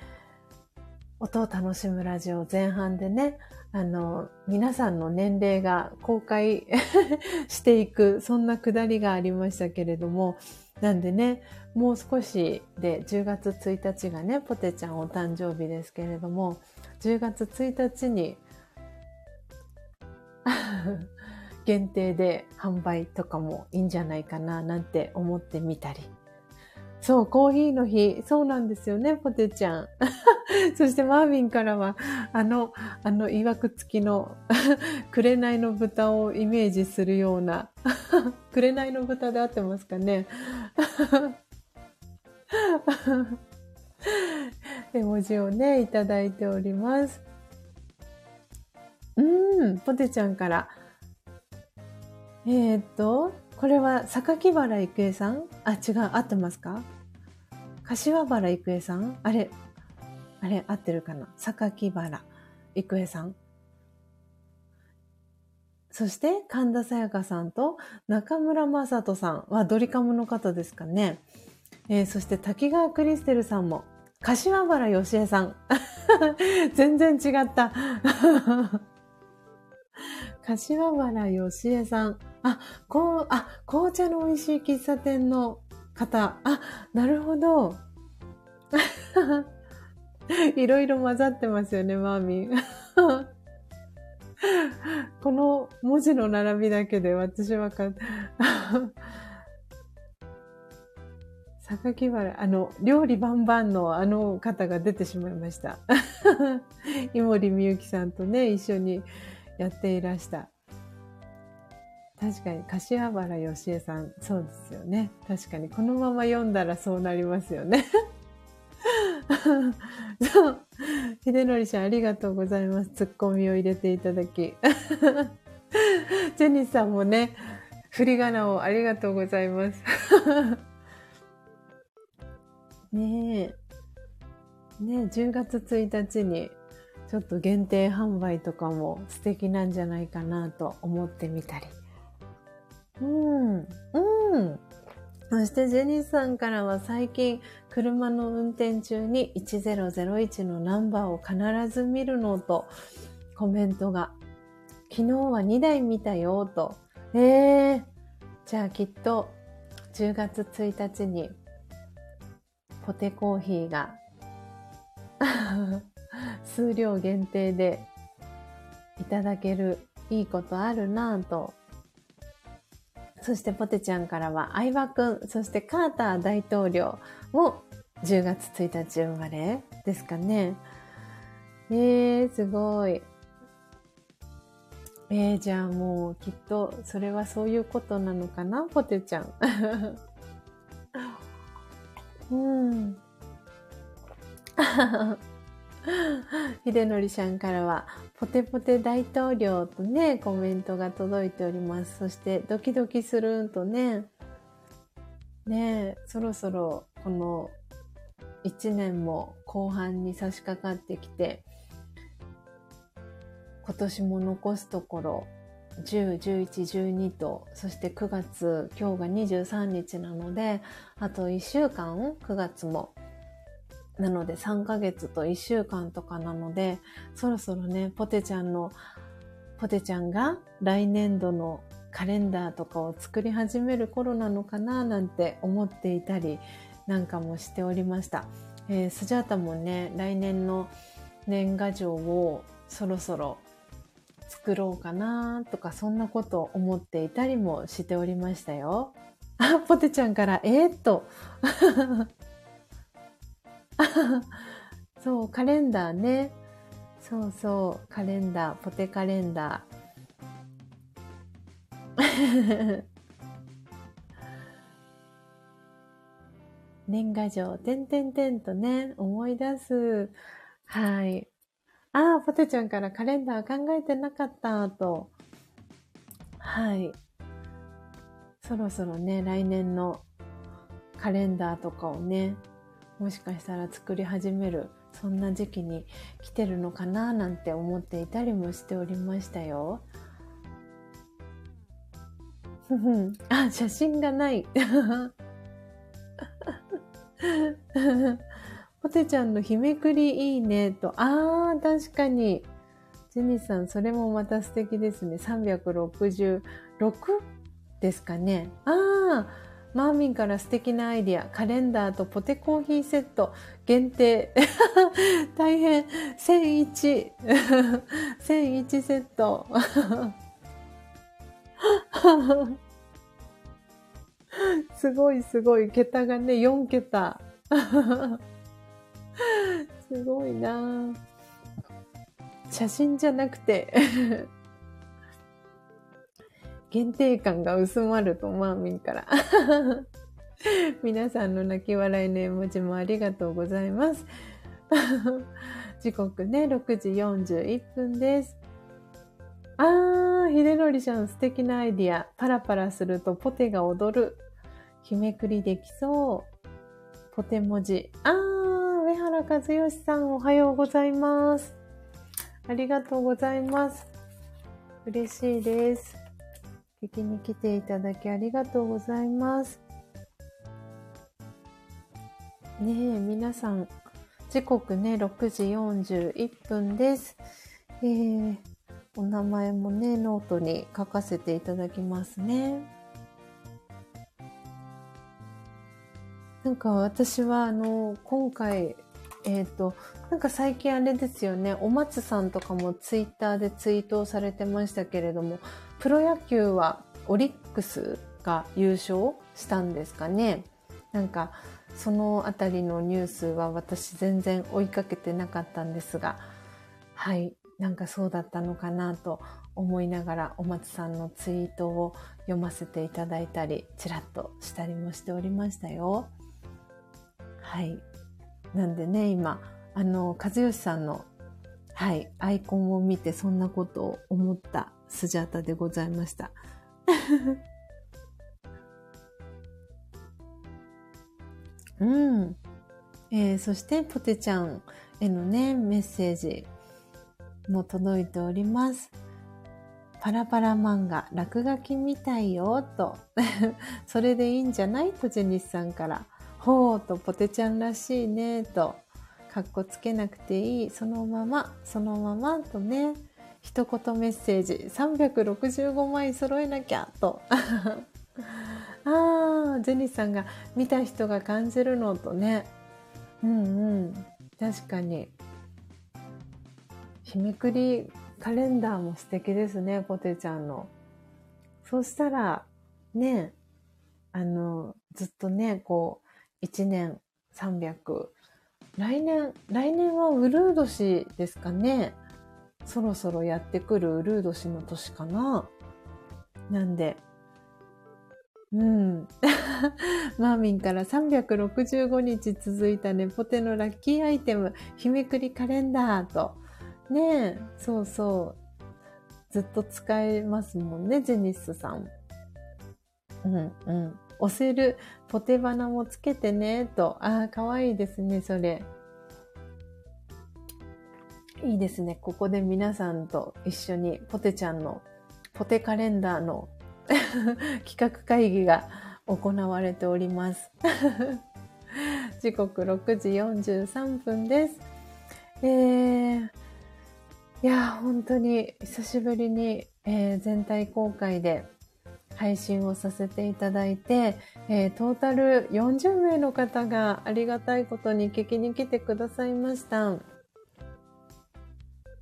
音を楽しむラジオ前半でね、あの、皆さんの年齢が公開 していく、そんなくだりがありましたけれども、なんでね、もう少しで10月1日がね、ポテちゃんお誕生日ですけれども、10月1日に 限定で販売とかもいいんじゃないかななんて思ってみたり。そう、コーヒーの日。そうなんですよね、ポテちゃん。そしてマービンからは、あの、あの、曰く付きの、紅の豚をイメージするような、紅の豚で合ってますかね。絵文字をね、いただいております。うん、ポテちゃんから。えー、っと、これは榊原郁恵さん？あ、違う、合ってますか？柏原郁恵さん？あれ、あれ、合ってるかな？榊原郁恵さん？そして、神田沙也加さんと中村雅人さんはドリカムの方ですかね？えー、そして滝川クリステルさんも、柏原芳恵さん。全然違った。柏原芳恵さん。あ、こう、あ、紅茶の美味しい喫茶店の方。あ、なるほど。いろいろ混ざってますよね、マーミン。この文字の並びだけで私はか、榊原、あの、料理バンバンのあの方が出てしまいました。井森美幸さんとね、一緒にやっていらした。確かに、柏原芳恵さん、そうですよね。確かに、このまま読んだらそうなりますよね。そう。秀則さん、ありがとうございます。ツッコミを入れていただき。ジェニスさんもね、振り仮名をありがとうございます。ねえ。ねえ、10月1日にちょっと限定販売とかも素敵なんじゃないかなと思ってみたり。うん、うん。そしてジェニーさんからは最近車の運転中に1001のナンバーを必ず見るのとコメントが昨日は2台見たよと。えー、じゃあきっと10月1日にポテコーヒーが 数量限定でいただけるいいことあるなぁとそしてポテちゃんからは相葉くん、そしてカーター大統領も10月1日生まれですかね。えー、すごい。えー、じゃあもうきっとそれはそういうことなのかなポテちゃん。うん。秀則さんからは、ポテポテ大統領とね、コメントが届いております。そして、ドキドキするんとね、ねそろそろこの1年も後半に差し掛かってきて、今年も残すところ、10、11、12と、そして9月、今日が23日なので、あと1週間、9月もなので3ヶ月と1週間とかなので、そろそろね、ポテちゃんの、ポテちゃんが来年度のカレンダーとかを作り始める頃なのかななんて思っていたりなんかもしておりました。えー、スジャータもね、来年の年賀状をそろそろ作ろうかなとかそんなことを思っていたりもしておりましたよ。あ、ポテちゃんから、えー、っと。そう、カレンダーね。そうそう、カレンダー、ポテカレンダー。年賀状、てんてんてんとね、思い出す。はい。ああ、ポテちゃんからカレンダー考えてなかった、と。はい。そろそろね、来年のカレンダーとかをね、もしかしたら作り始める、そんな時期に来てるのかななんて思っていたりもしておりましたよ。あ、写真がない。ポテちゃんの日めくりいいねと。あー、確かに。ジェニさん、それもまた素敵ですね。366ですかね。あー、マーミンから素敵なアイディア。カレンダーとポテコーヒーセット限定。大変。1001。1001セット。すごいすごい。桁がね、4桁。すごいな写真じゃなくて限定感が薄まると、マーミンから 皆さんの泣き笑いの絵文字もありがとうございます 時刻ね、6時41分です。あー、ひでのりちゃん素敵なアイディア。パラパラするとポテが踊る。日めくりできそう。ポテ文字。あー、上原和義さんおはようございます。ありがとうございます。嬉しいです。聞きに来ていただきありがとうございます。ねえ、皆さん、時刻ね、6時41分です。えー、お名前もね、ノートに書かせていただきますね。なんか私はあの、今回、えっ、ー、と、なんか最近あれですよね、お松さんとかもツイッターでツイートをされてましたけれども、プロ野球はオリックスが優勝したんですかね。なんか、そのあたりのニュースは私全然追いかけてなかったんですが、はい、なんかそうだったのかなと思いながらお松さんのツイートを読ませていただいたり、ちらっとしたりもしておりましたよ。はい。なんでね、今、あの、和義さんの、はい、アイコンを見てそんなことを思ったスジャータでございました。うん。えー、そしてポテちゃんへのね、メッセージも届いております。パラパラ漫画、落書きみたいよ、と。それでいいんじゃない？とジェニスさんから。ほうとポテちゃんらしいねと、かっこつけなくていい、そのまま、そのままとね、一言メッセージ、365枚揃えなきゃと。ああ、ジェニーさんが見た人が感じるのとね。うんうん。確かに。日めくりカレンダーも素敵ですね、ポテちゃんの。そうしたら、ね、あの、ずっとね、こう、1年300。来年、来年はウルー年ですかね。そろそろやってくるルー年の年かな？なんで、うん。マーミンから365日続いたネポテのラッキーアイテム、日めくりカレンダーと。ねえ、そうそう。ずっと使えますもんね、ジェニスさん。うんうん。押せるポテバナもつけてね、と。ああ、かわいいですね、それ。いいですね。ここで皆さんと一緒にポテちゃんのポテカレンダーの 企画会議が行われております。時刻6時43分です。えー、いや、本当に久しぶりに、えー、全体公開で配信をさせていただいて、えー、トータル40名の方がありがたいことに聞きに来てくださいました。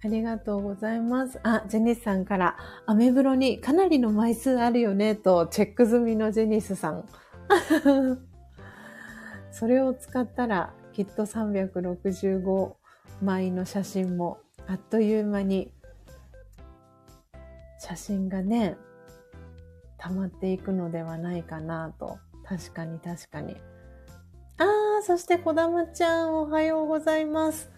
ありがとうございます。あ、ジェニスさんから、アメブロにかなりの枚数あるよね、とチェック済みのジェニスさん。それを使ったら、きっと365枚の写真も、あっという間に、写真がね、溜まっていくのではないかなと。確かに確かに。あー、そしてこだまちゃんおはようございます。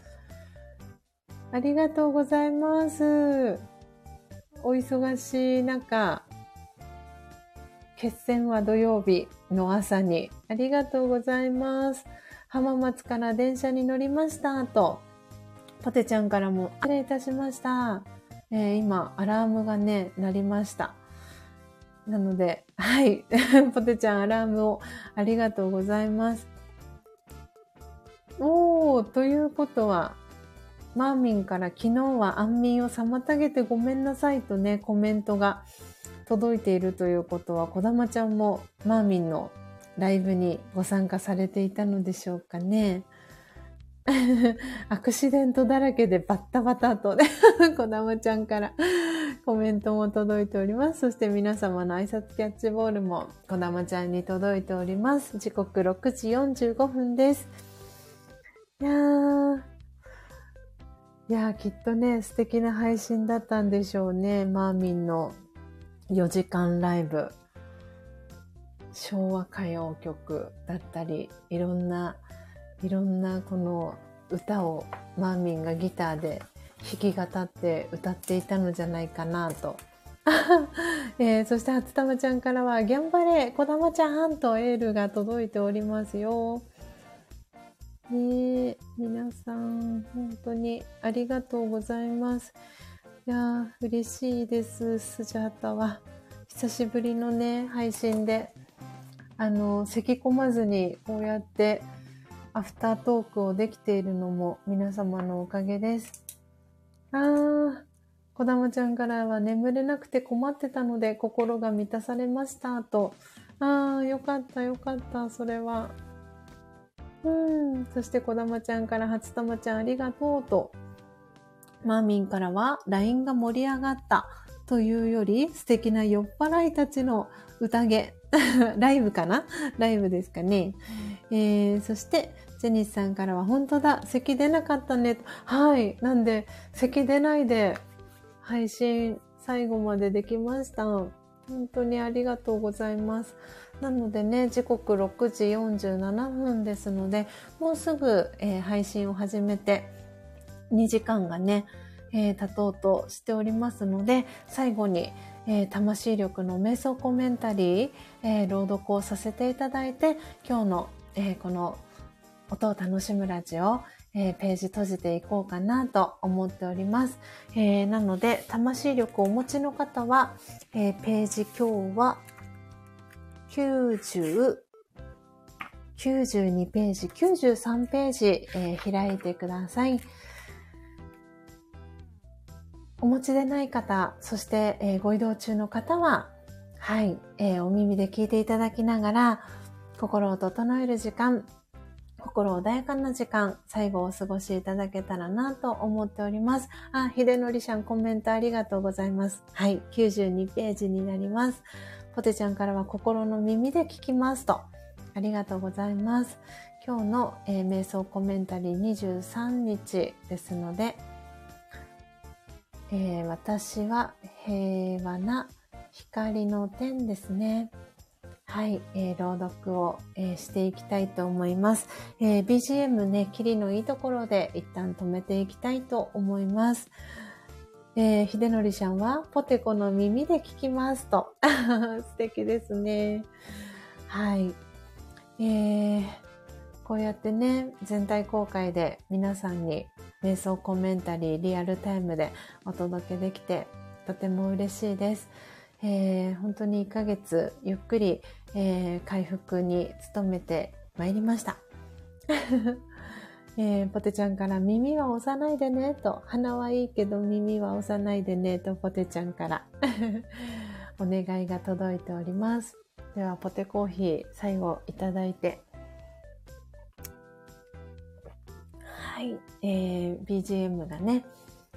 ありがとうございます。お忙しい中、決戦は土曜日の朝に。ありがとうございます。浜松から電車に乗りましたと。ポテちゃんからも失礼いたしました。えー、今、アラームがね、鳴りました。なので、はい。ポテちゃん、アラームをありがとうございます。おー、ということは、マーミンから昨日は安眠を妨げてごめんなさいとね、コメントが届いているということは、こだまちゃんもマーミンのライブにご参加されていたのでしょうかね。アクシデントだらけでバッタバタとね、こだまちゃんからコメントも届いております。そして皆様の挨拶キャッチボールもこだまちゃんに届いております。時刻6時45分です。いやー、いやーきっとね、素敵な配信だったんでしょうね。マーミンの4時間ライブ。昭和歌謡曲だったり、いろんないろんなこの歌をマーミンがギターで弾き語って歌っていたのじゃないかなと。えー、そして初玉ちゃんからは、ギャンバレー、こだまちゃんとエールが届いておりますよ。ねえ、皆さん、本当にありがとうございます。いやー、嬉しいです、スジャータは。久しぶりのね、配信で、あの、咳込まずに、こうやってアフタートークをできているのも皆様のおかげです。あー、こだまちゃんからは眠れなくて困ってたので心が満たされましたと。あー、よかったよかった、それは。うん。そしてこだまちゃんから初玉ちゃんありがとうと。マーミンからは LINE が盛り上がったというより素敵な酔っ払いたちの宴。ライブかな？ライブですかね。えー、そして、ジェニスさんからは、本当だ、咳出なかったね。はい。なんで、咳出ないで、配信最後までできました。本当にありがとうございます。なのでね、時刻6時47分ですので、もうすぐ、えー、配信を始めて、2時間がね、えー、経とうとしておりますので、最後に、えー、魂力の瞑想コメンタリー、えー、朗読をさせていただいて、今日の、えー、この音を楽しむラジオ、えページ閉じていこうかなと思っております。えなので、魂力をお持ちの方は、えページ今日は90、92ページ、93ページ、え開いてください。お持ちでない方、そして、えー、ご移動中の方は、はい、えー、お耳で聞いていただきながら、心を整える時間、心穏やかな時間、最後お過ごしいただけたらなと思っております。あ、ひでのりしゃんコメントありがとうございます。はい、92ページになります。ポテちゃんからは心の耳で聞きますと。ありがとうございます。今日の、えー、瞑想コメンタリー23日ですので、えー、私は平和な光の点ですね。はい、えー、朗読を、えー、していきたいと思います。えー、BGM ね、キリのいいところで一旦止めていきたいと思います。えー、秀則ちゃんは、ポテコの耳で聞きますと。素敵ですね。はい。えー、こうやってね、全体公開で皆さんに瞑想コメンタリーリアルタイムでお届けできてとても嬉しいです。えー、本当に1ヶ月ゆっくり、えー、回復に努めてまいりました。えー、ポテちゃんから耳は押さないでねと、鼻はいいけど耳は押さないでねとポテちゃんから お願いが届いております。では、ポテコーヒー最後いただいてはい、えー、BGM がね、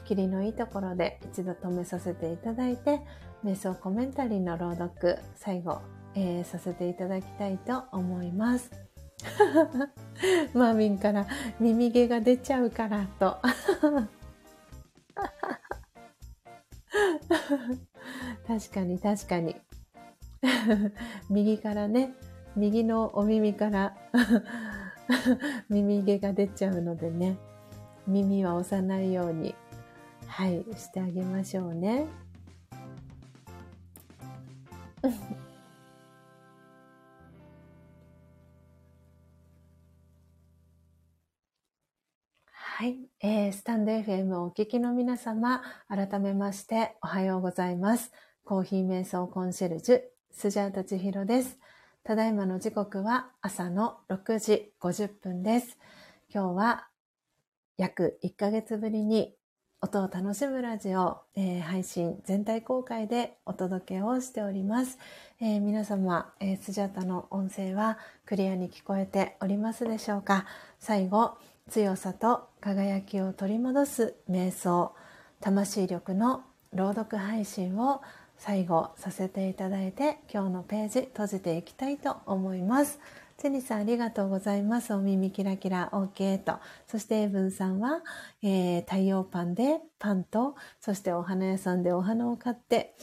霧のいいところで一度止めさせていただいて、瞑想コメンタリーの朗読、最後、えー、させていただきたいと思います。マーミンから耳毛が出ちゃうからと。確かに確かに。右からね、右のお耳から 耳毛が出ちゃうのでね、耳は押さないように、はい、してあげましょうね。はい、えー、スタンド FM をお聞きの皆様、改めましておはようございます。コーヒー瞑想コンシェルジュ、スジャータチヒロです。ただいまの時刻は朝の6時50分です。今日は約1ヶ月ぶりに音を楽しむラジオ、えー、配信全体公開でお届けをしております。えー、皆様、えー、スジャータの音声はクリアに聞こえておりますでしょうか最後、強さと輝きを取り戻す瞑想、魂力の朗読配信を最後させていただいて今日のページ閉じていきたいと思います。チェニさんありがとうございます。お耳キラキラ OK と。そしてエブンさんは、えー、太陽パンでパンと、そしてお花屋さんでお花を買って、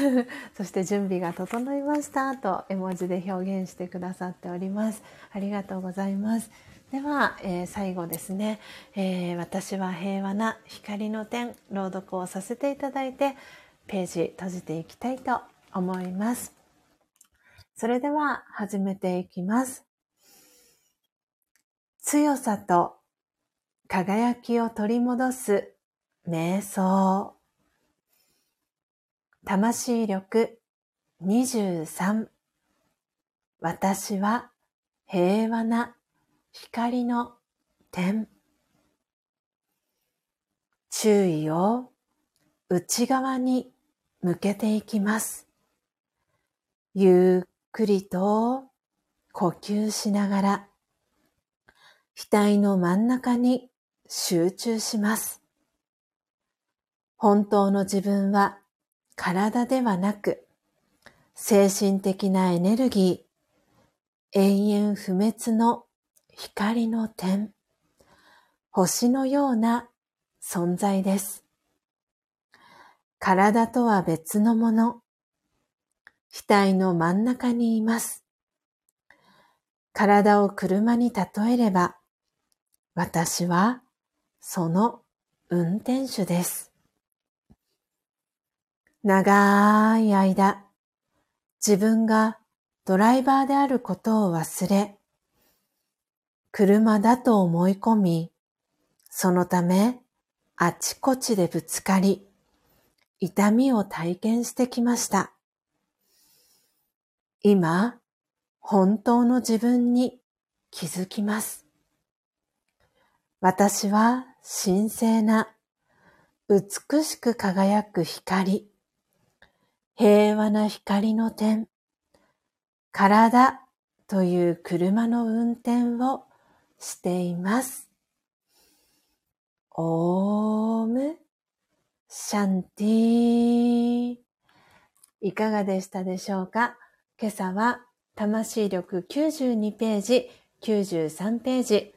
そして準備が整いましたと絵文字で表現してくださっております。ありがとうございます。では、えー、最後ですね、えー、私は平和な光の点朗読をさせていただいてページ閉じていきたいと思います。それでは始めていきます。強さと輝きを取り戻す瞑想。魂力23私は平和な光の点。注意を内側に向けていきます。ゆっくりと呼吸しながら、額の真ん中に集中します。本当の自分は体ではなく、精神的なエネルギー、永遠不滅の光の点、星のような存在です。体とは別のもの、額の真ん中にいます。体を車に例えれば、私はその運転手です。長い間、自分がドライバーであることを忘れ、車だと思い込み、そのためあちこちでぶつかり、痛みを体験してきました。今、本当の自分に気づきます。私は神聖な、美しく輝く光、平和な光の点、体という車の運転をしています。オームシャンティーいかがでしたでしょうか？今朝は魂力92ページ、93ページ、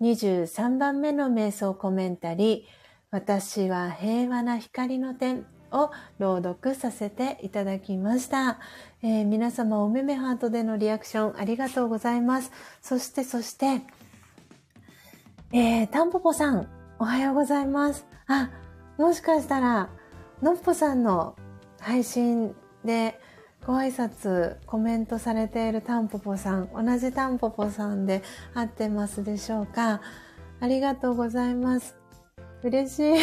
23番目の瞑想コメンタリー、私は平和な光の点を朗読させていただきました。えー、皆様おめめハートでのリアクションありがとうございます。そしてそして、えー、タンポポさん、おはようございます。あ、もしかしたら、のっぽさんの配信で、ご挨拶、コメントされているタンポポさん、同じタンポポさんで合ってますでしょうか？ありがとうございます。嬉しい。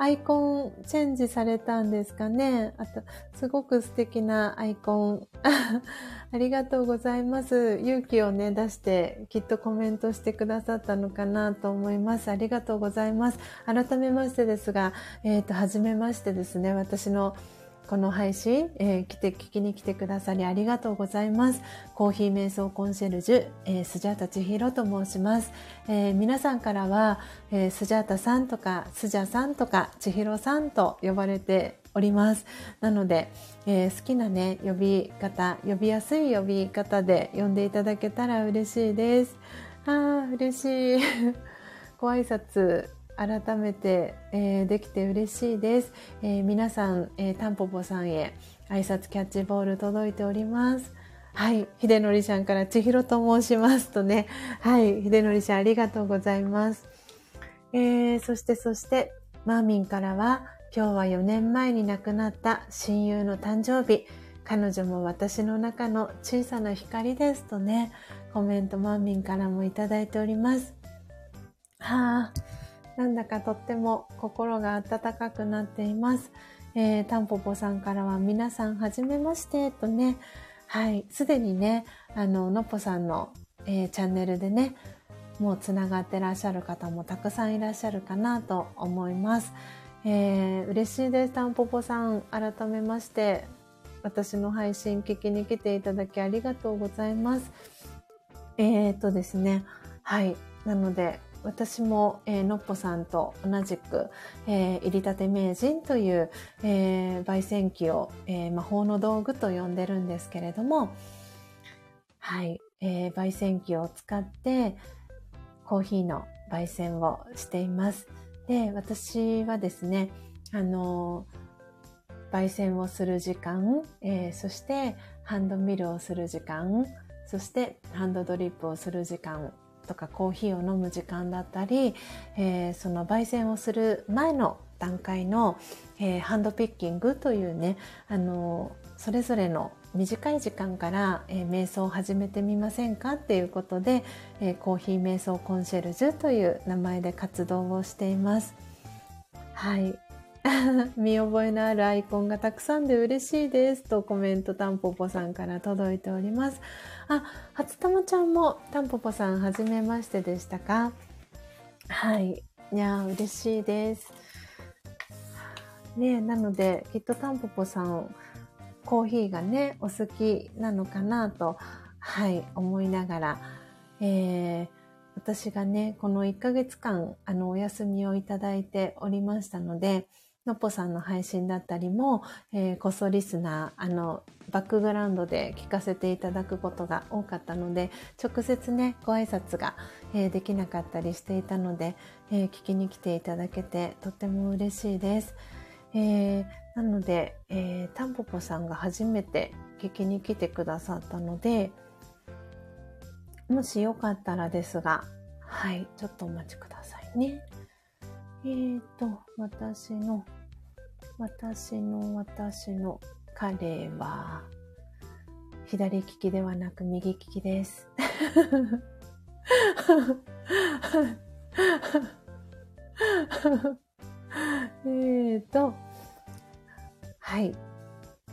アイコンチェンジされたんですかねあと、すごく素敵なアイコン。ありがとうございます。勇気をね、出してきっとコメントしてくださったのかなと思います。ありがとうございます。改めましてですが、えっ、ー、と、はじめましてですね、私のこの配信、えー、来て、聞きに来てくださりありがとうございます。コーヒー瞑想コンシェルジュ、えー、スジャータ千尋と申します。えー、皆さんからは、えー、スジャータさんとか、スジャさんとか、千尋さんと呼ばれております。なので、えー、好きなね、呼び方、呼びやすい呼び方で呼んでいただけたら嬉しいです。ああ、嬉しい。ご挨拶改めて、えー、できて嬉しいです。えー、皆さん、えー、タンポポさんへ挨拶キャッチボール届いております。はい。秀則ちゃんから千尋と申しますとね。はい。秀則ちゃんありがとうございます。えー、そしてそして、マーミンからは、今日は4年前に亡くなった親友の誕生日。彼女も私の中の小さな光ですとね、コメントマーミンからもいただいております。はあ、なんだかとっても心が温かくなっています。えー、タンポポさんからは皆さんはじめましてとね、はい、すでにね、あの、のっぽさんの、えー、チャンネルでね、もうつながってらっしゃる方もたくさんいらっしゃるかなと思います。えー、嬉しいです。タンポポさん、改めまして、私の配信聞きに来ていただきありがとうございます。えー、っとですね、はい。なので、私も、えー、のっぽさんと同じく、えー、入りたて名人という、えー、焙煎機を、えー、魔法の道具と呼んでるんですけれども、はい、えー、焙煎機を使って、コーヒーの焙煎をしています。で、私はですね、あの、焙煎をする時間、えー、そしてハンドミルをする時間、そしてハンドドリップをする時間とかコーヒーを飲む時間だったり、えー、その焙煎をする前の段階の、えー、ハンドピッキングというね、あのそれぞれの短い時間から、えー、瞑想を始めてみませんかっていうことで、えー、コーヒー瞑想コンシェルジュという名前で活動をしています。はい。見覚えのあるアイコンがたくさんで嬉しいですとコメントタンポポさんから届いております。あ、初玉ちゃんもタンポポさんはじめましてでしたか？はい。いや、嬉しいです。ねなので、きっとタンポポさん、コーヒーがね、お好きなのかなと、はい、思いながら、えー、私がね、この1ヶ月間、あの、お休みをいただいておりましたので、のっぽさんの配信だったりも、えー、こそリスナー、あの、バックグラウンドで聞かせていただくことが多かったので、直接ね、ご挨拶が、えー、できなかったりしていたので、えー、聞きに来ていただけてとっても嬉しいです。えー、なので、えー、タンポポさんが初めて聞きに来てくださったので、もしよかったらですが、はい、ちょっとお待ちくださいね。えーと、私の、私の、私の彼は、左利きではなく右利きです。えっと、はい。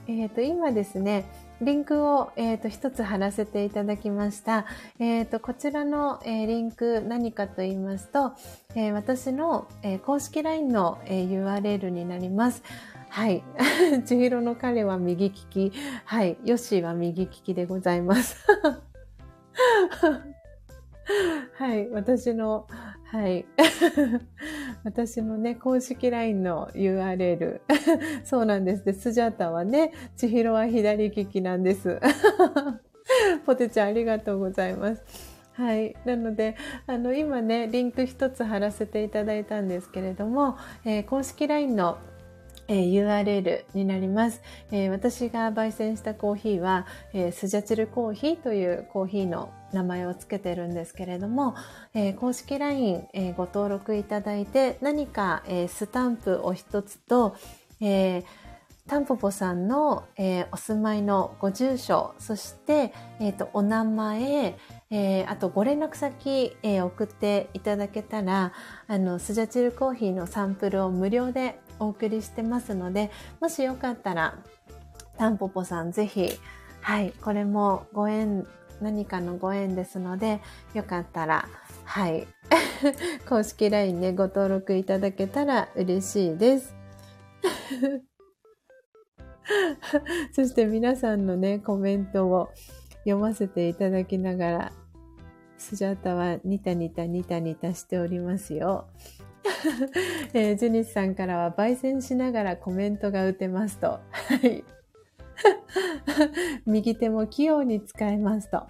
えっ、ー、と、今ですね、リンクを、え、ー、と、一つ貼らせていただきました。え、ー、と、こちらの、えー、リンク何かと言いますと、え私の、え公式 LINE の、え URL になります。はい。千尋の彼は右利き。はい。ヨッシーは右利きでございます。はい。私の、はい。私のね、公式 LINE の URL。そうなんです。で、スジャータはね、千尋は左利きなんです。ポテちゃんありがとうございます。はい。なので、あの、今ね、リンク一つ貼らせていただいたんですけれども、えー、公式 LINE のえー、URL になります、えー、私が焙煎したコーヒーは、えー、スジャチルコーヒーというコーヒーの名前を付けてるんですけれども、え公式 LINE、えご登録いただいて何か、えスタンプを一つと、えタンポポさんの、えお住まいのご住所、そして、えっ、と、お名前、えー、あとご連絡先、えー、送っていただけたら、あの、スジャチルコーヒーのサンプルを無料でお送りしてますので、もしよかったら、タンポポさんぜひ、はい、これもご縁、何かのご縁ですので、よかったら、はい、公式 LINE でご登録いただけたら嬉しいです。そして皆さんのね、コメントを読ませていただきながら、スジャータはニタニタニタニタしておりますよ。えー、ジュニスさんからは、焙煎しながらコメントが打てますと。はい。右手も器用に使えますと。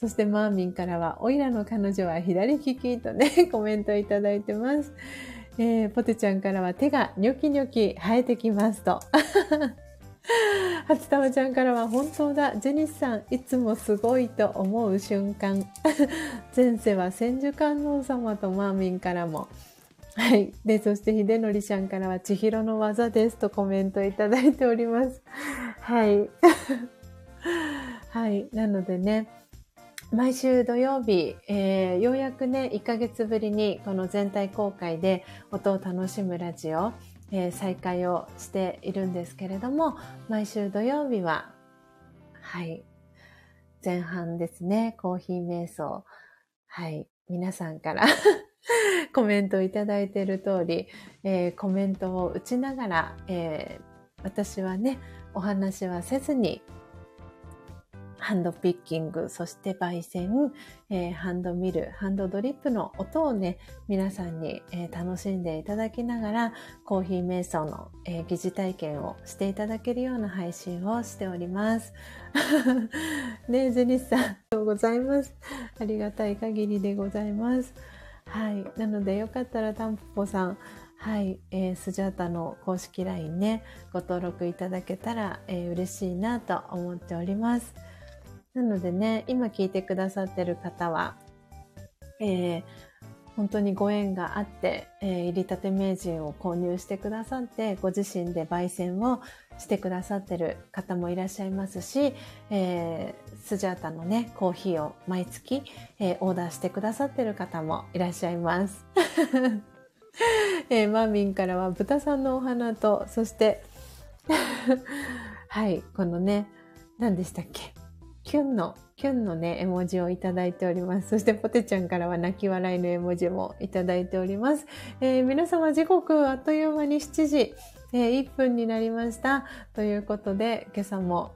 そしてマーミンからは、おいらの彼女は左利きとね、コメントいただいてます。えー、ポテちゃんからは手がニョキニョキ生えてきますと。初玉ちゃんからは本当だ。ジェニスさん、いつもすごいと思う瞬間。前世は千手観音様とマーミンからも。はい。で、そして秀則ちゃんからは、千尋の技ですとコメントいただいております。はい。はい。なのでね、毎週土曜日、えー、ようやくね、1ヶ月ぶりにこの全体公開で音を楽しむラジオ、えー、再開をしているんですけれども、毎週土曜日は、はい、前半ですね、コーヒー瞑想。はい、皆さんから コメントをいただいている通り、えー、コメントを打ちながら、えー、私はね、お話はせずに、ハンドピッキング、そして焙煎、えー、ハンドミル、ハンドドリップの音をね、皆さんに、えー、楽しんでいただきながら、コーヒー瞑想の、えー、疑似体験をしていただけるような配信をしております。ねジェニスさん、ありがとうございます。ありがたい限りでございます。はい。なので、よかったらタンポポさん、はい、えー、スジャータの公式 LINE ね、ご登録いただけたら、えー、嬉しいなと思っております。なのでね、今聞いてくださってる方は、えー、本当にご縁があって、えー、入りたて名人を購入してくださって、ご自身で焙煎をしてくださってる方もいらっしゃいますし、えー、スジャータのね、コーヒーを毎月、えー、オーダーしてくださってる方もいらっしゃいます。えー、マーミンからは豚さんのお花と、そして はい、このね、何でしたっけ？キュンの、キュンのね、絵文字をいただいております。そしてポテちゃんからは泣き笑いの絵文字もいただいております。えー、皆様時刻あっという間に7時、えー、1分になりました。ということで、今朝も、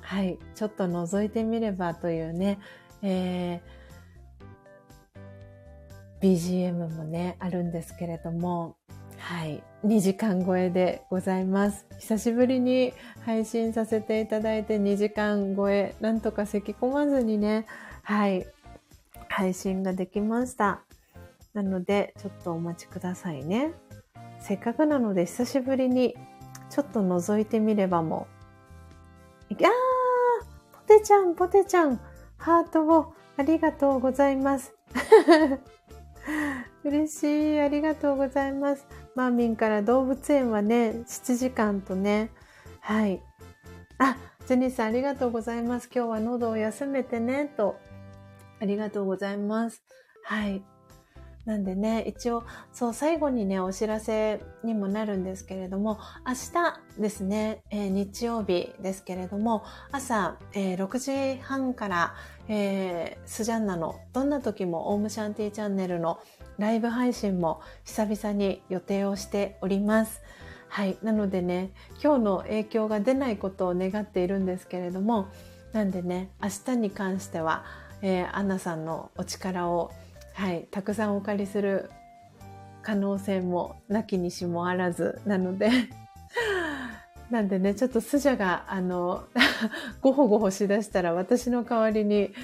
はい、ちょっと覗いてみればというね、えー、BGM もね、あるんですけれども、はい。2時間超えでございます。久しぶりに配信させていただいて2時間超え、なんとか咳込まずにね、はい。配信ができました。なので、ちょっとお待ちくださいね。せっかくなので久しぶりにちょっと覗いてみればも。いやーポテちゃん、ポテちゃん、ハートをありがとうございます。嬉しい。ありがとうございます。マーミンから動物園はね、7時間とね、はい。あ、ジェニーさんありがとうございます。今日は喉を休めてね、と。ありがとうございます。はい。なんでね、一応、そう、最後にね、お知らせにもなるんですけれども、明日ですね、えー、日曜日ですけれども、朝、えー、6時半から、えー、スジャンナのどんな時もオームシャンティチャンネルのライブ配信も久々に予定をしております。はい。なのでね、今日の影響が出ないことを願っているんですけれども、なんでね、明日に関しては、えー、アンナさんのお力を、はい、たくさんお借りする可能性もなきにしもあらずなので なんでね、ちょっとスジャが、あの、ごほごほしだしたら私の代わりに、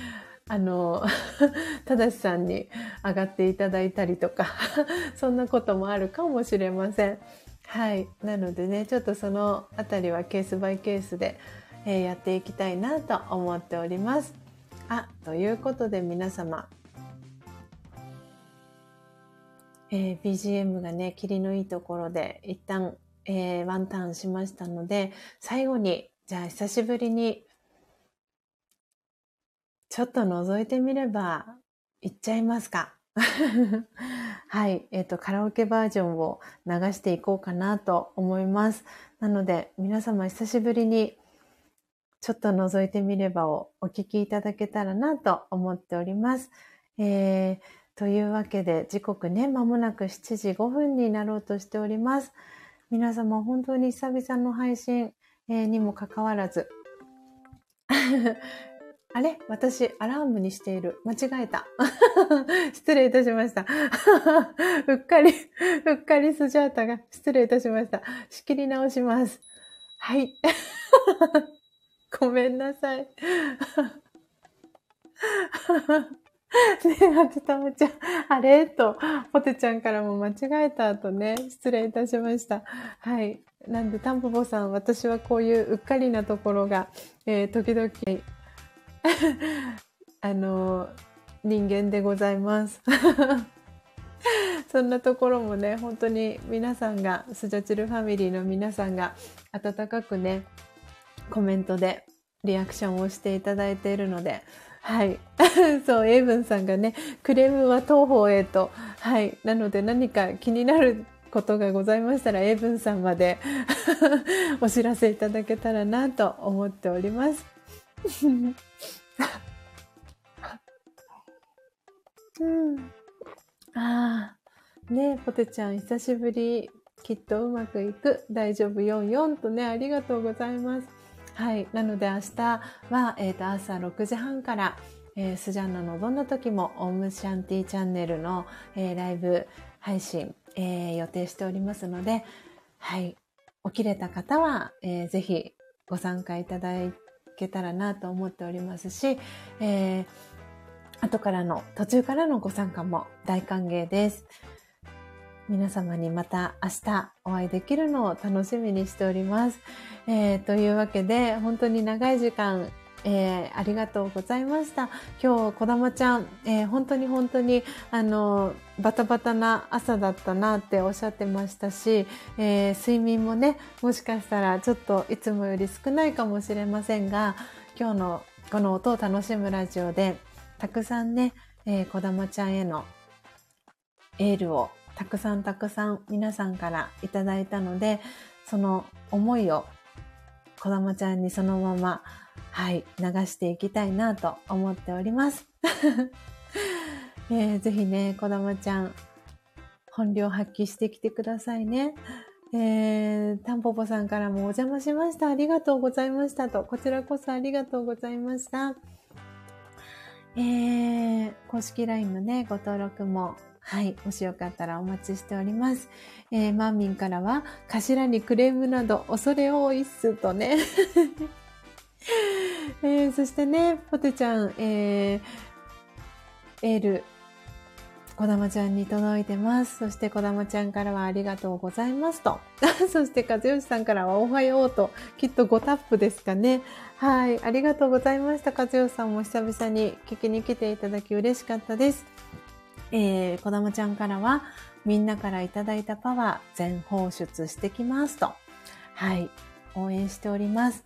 あの、ただしさんに上がっていただいたりとか そんなこともあるかもしれません。はい。なのでね、ちょっとそのあたりはケースバイケースで、えー、やっていきたいなと思っております。あ、ということで皆様、えー、BGM がね、霧のいいところで一旦、えー、ワンターンしましたので、最後に、じゃあ久しぶりにちょっと覗いてみれば、行っちゃいますか。はい。えっ、ー、と、カラオケバージョンを流していこうかなと思います。なので、皆様久しぶりに、ちょっと覗いてみればをお聞きいただけたらなと思っております。えー、というわけで、時刻ね、まもなく7時5分になろうとしております。皆様本当に久々の配信、えー、にもかかわらず、あれ？私、アラームにしている。間違えた。失礼いたしました。うっかり、うっかりスジャータが失礼いたしました。仕切り直します。はい。ごめんなさい。ねえ、はちたまちゃん、あれ？と、ポテちゃんからも間違えた後ね、失礼いたしました。はい。なんで、タンポポさん、私はこういううっかりなところが、えー、時々、あの、人間でございます。そんなところもね、本当に皆さんが、スジャチルファミリーの皆さんが温かくね、コメントでリアクションをしていただいているので、はい。そう、エイブンさんがね、クレームは当方へと。はい。なので何か気になることがございましたら、エイブンさんまで お知らせいただけたらなと思っております。うん。ああ、ねポテちゃん久しぶり。きっとうまくいく。大丈夫44とね、ありがとうございます。はい。なので明日は、えっ、ー、と、朝6時半から、えー、スジャンナのどんな時もオムシャンティーチャンネルの、えー、ライブ配信、えー、予定しておりますので、はい。起きれた方は、えー、ぜひご参加いただけたらなと思っておりますし、えー、後からの、途中からのご参加も大歓迎です。皆様にまた明日お会いできるのを楽しみにしております。えー、というわけで、本当に長い時間、えー、ありがとうございました。今日、こだまちゃん、えー、本当に本当に、あの、バタバタな朝だったなっておっしゃってましたし、えー、睡眠もね、もしかしたらちょっといつもより少ないかもしれませんが、今日のこの音を楽しむラジオで、たくさんね、えー、こだまちゃんへのエールをたくさんたくさん皆さんからいただいたので、その思いをこだまちゃんにそのまま、はい、流していきたいなと思っております。えー、ぜひね、こだまちゃん、本領発揮してきてくださいね。えー、タンポポさんからもお邪魔しました。ありがとうございましたと。こちらこそありがとうございました。えー、公式 LINE のね、ご登録もはい。もしよかったらお待ちしております。えー、マーミンからは、頭にクレームなど恐れ多いっすとね。えー、そしてね、ポテちゃん、えー、エール、こだまちゃんに届いてます。そしてこだまちゃんからはありがとうございますと。そして和義さんからはおはようと。きっと5タップですかね。はい。ありがとうございました。和義さんも久々に聞きに来ていただき嬉しかったです。えー、こだまちゃんからは、みんなからいただいたパワー全放出してきますと。はい。応援しております。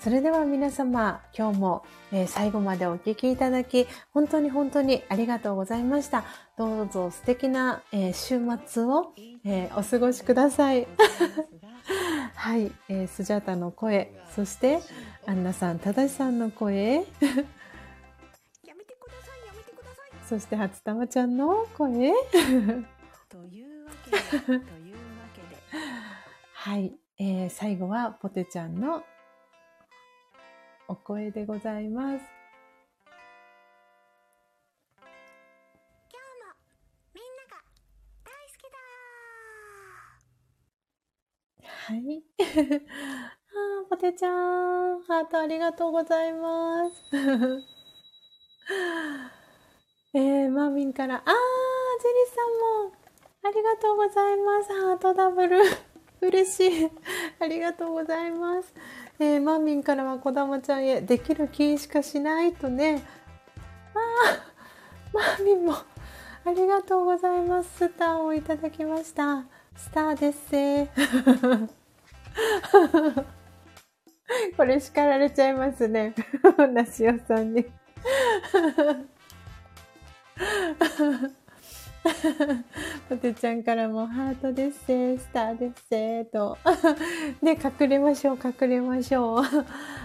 それでは皆様、今日も、えー、最後までお聴きいただき、本当に本当にありがとうございました。どうぞ素敵な、えー、週末を、えー、お過ごしください。はい、えー、スジャータの声、そして、アンナさん、タダシさんの声、そして初玉ちゃんの声というわけで、というわけで。はい、えー、最後はポテちゃんのお声でございます。今日もみんなが大好きだはい。あポテちゃん、ハートありがとうございます。えー、マーミンから、あー、ジェリーさんも、ありがとうございます。ハートダブル。嬉しい。ありがとうございます。えー、マーミンからは、こだまちゃんへ、できる気しかしないとね。あー、マーミンも、ありがとうございます。スターをいただきました。スターですせ これ叱られちゃいますね。なしおさんに。ポテちゃんからもハートですせスターですせと。ね、隠れましょう、隠れましょう。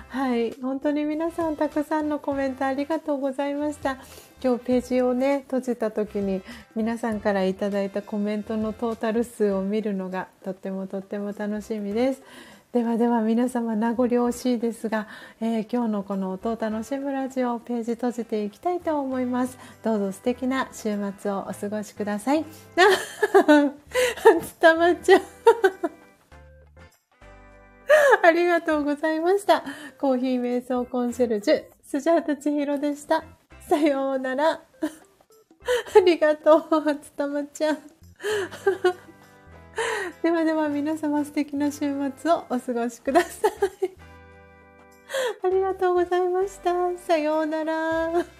はい。本当に皆さんたくさんのコメントありがとうございました。今日ページをね、閉じた時に皆さんからいただいたコメントのトータル数を見るのがとってもとっても楽しみです。ではでは皆様名残惜しいですが、えー、今日のこの音を楽しむラジオページ閉じていきたいと思います。どうぞ素敵な週末をお過ごしください。つたまちゃん ありがとうございました。コーヒー瞑想コンシェルジュスジャータ千尋でした。さようなら。ありがとう。つたまちゃん ではでは皆様素敵な週末をお過ごしください。ありがとうございました。さようなら。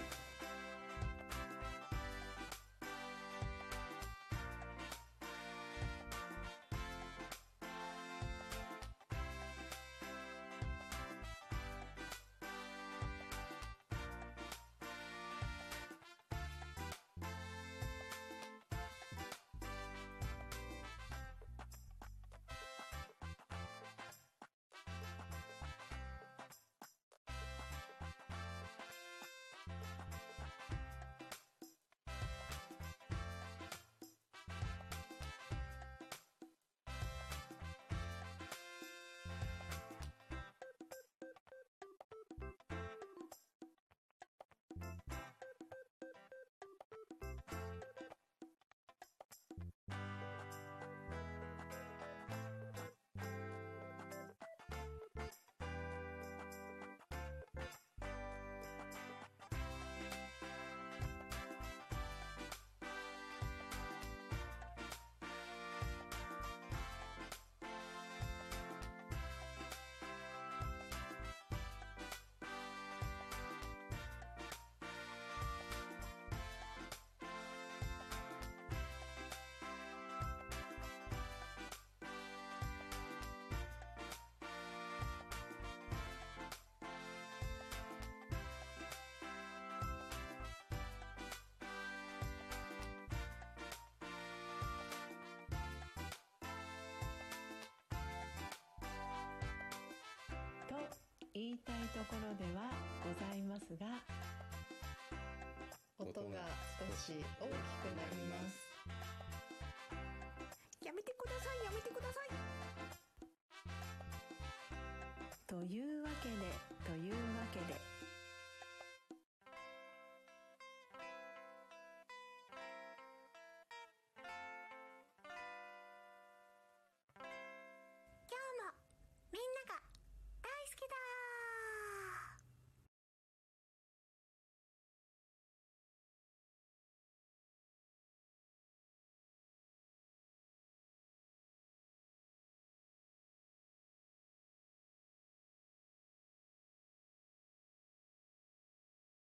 言いたいところではございますが音が少し大きくなります。やめてくださいやめてください。というわけで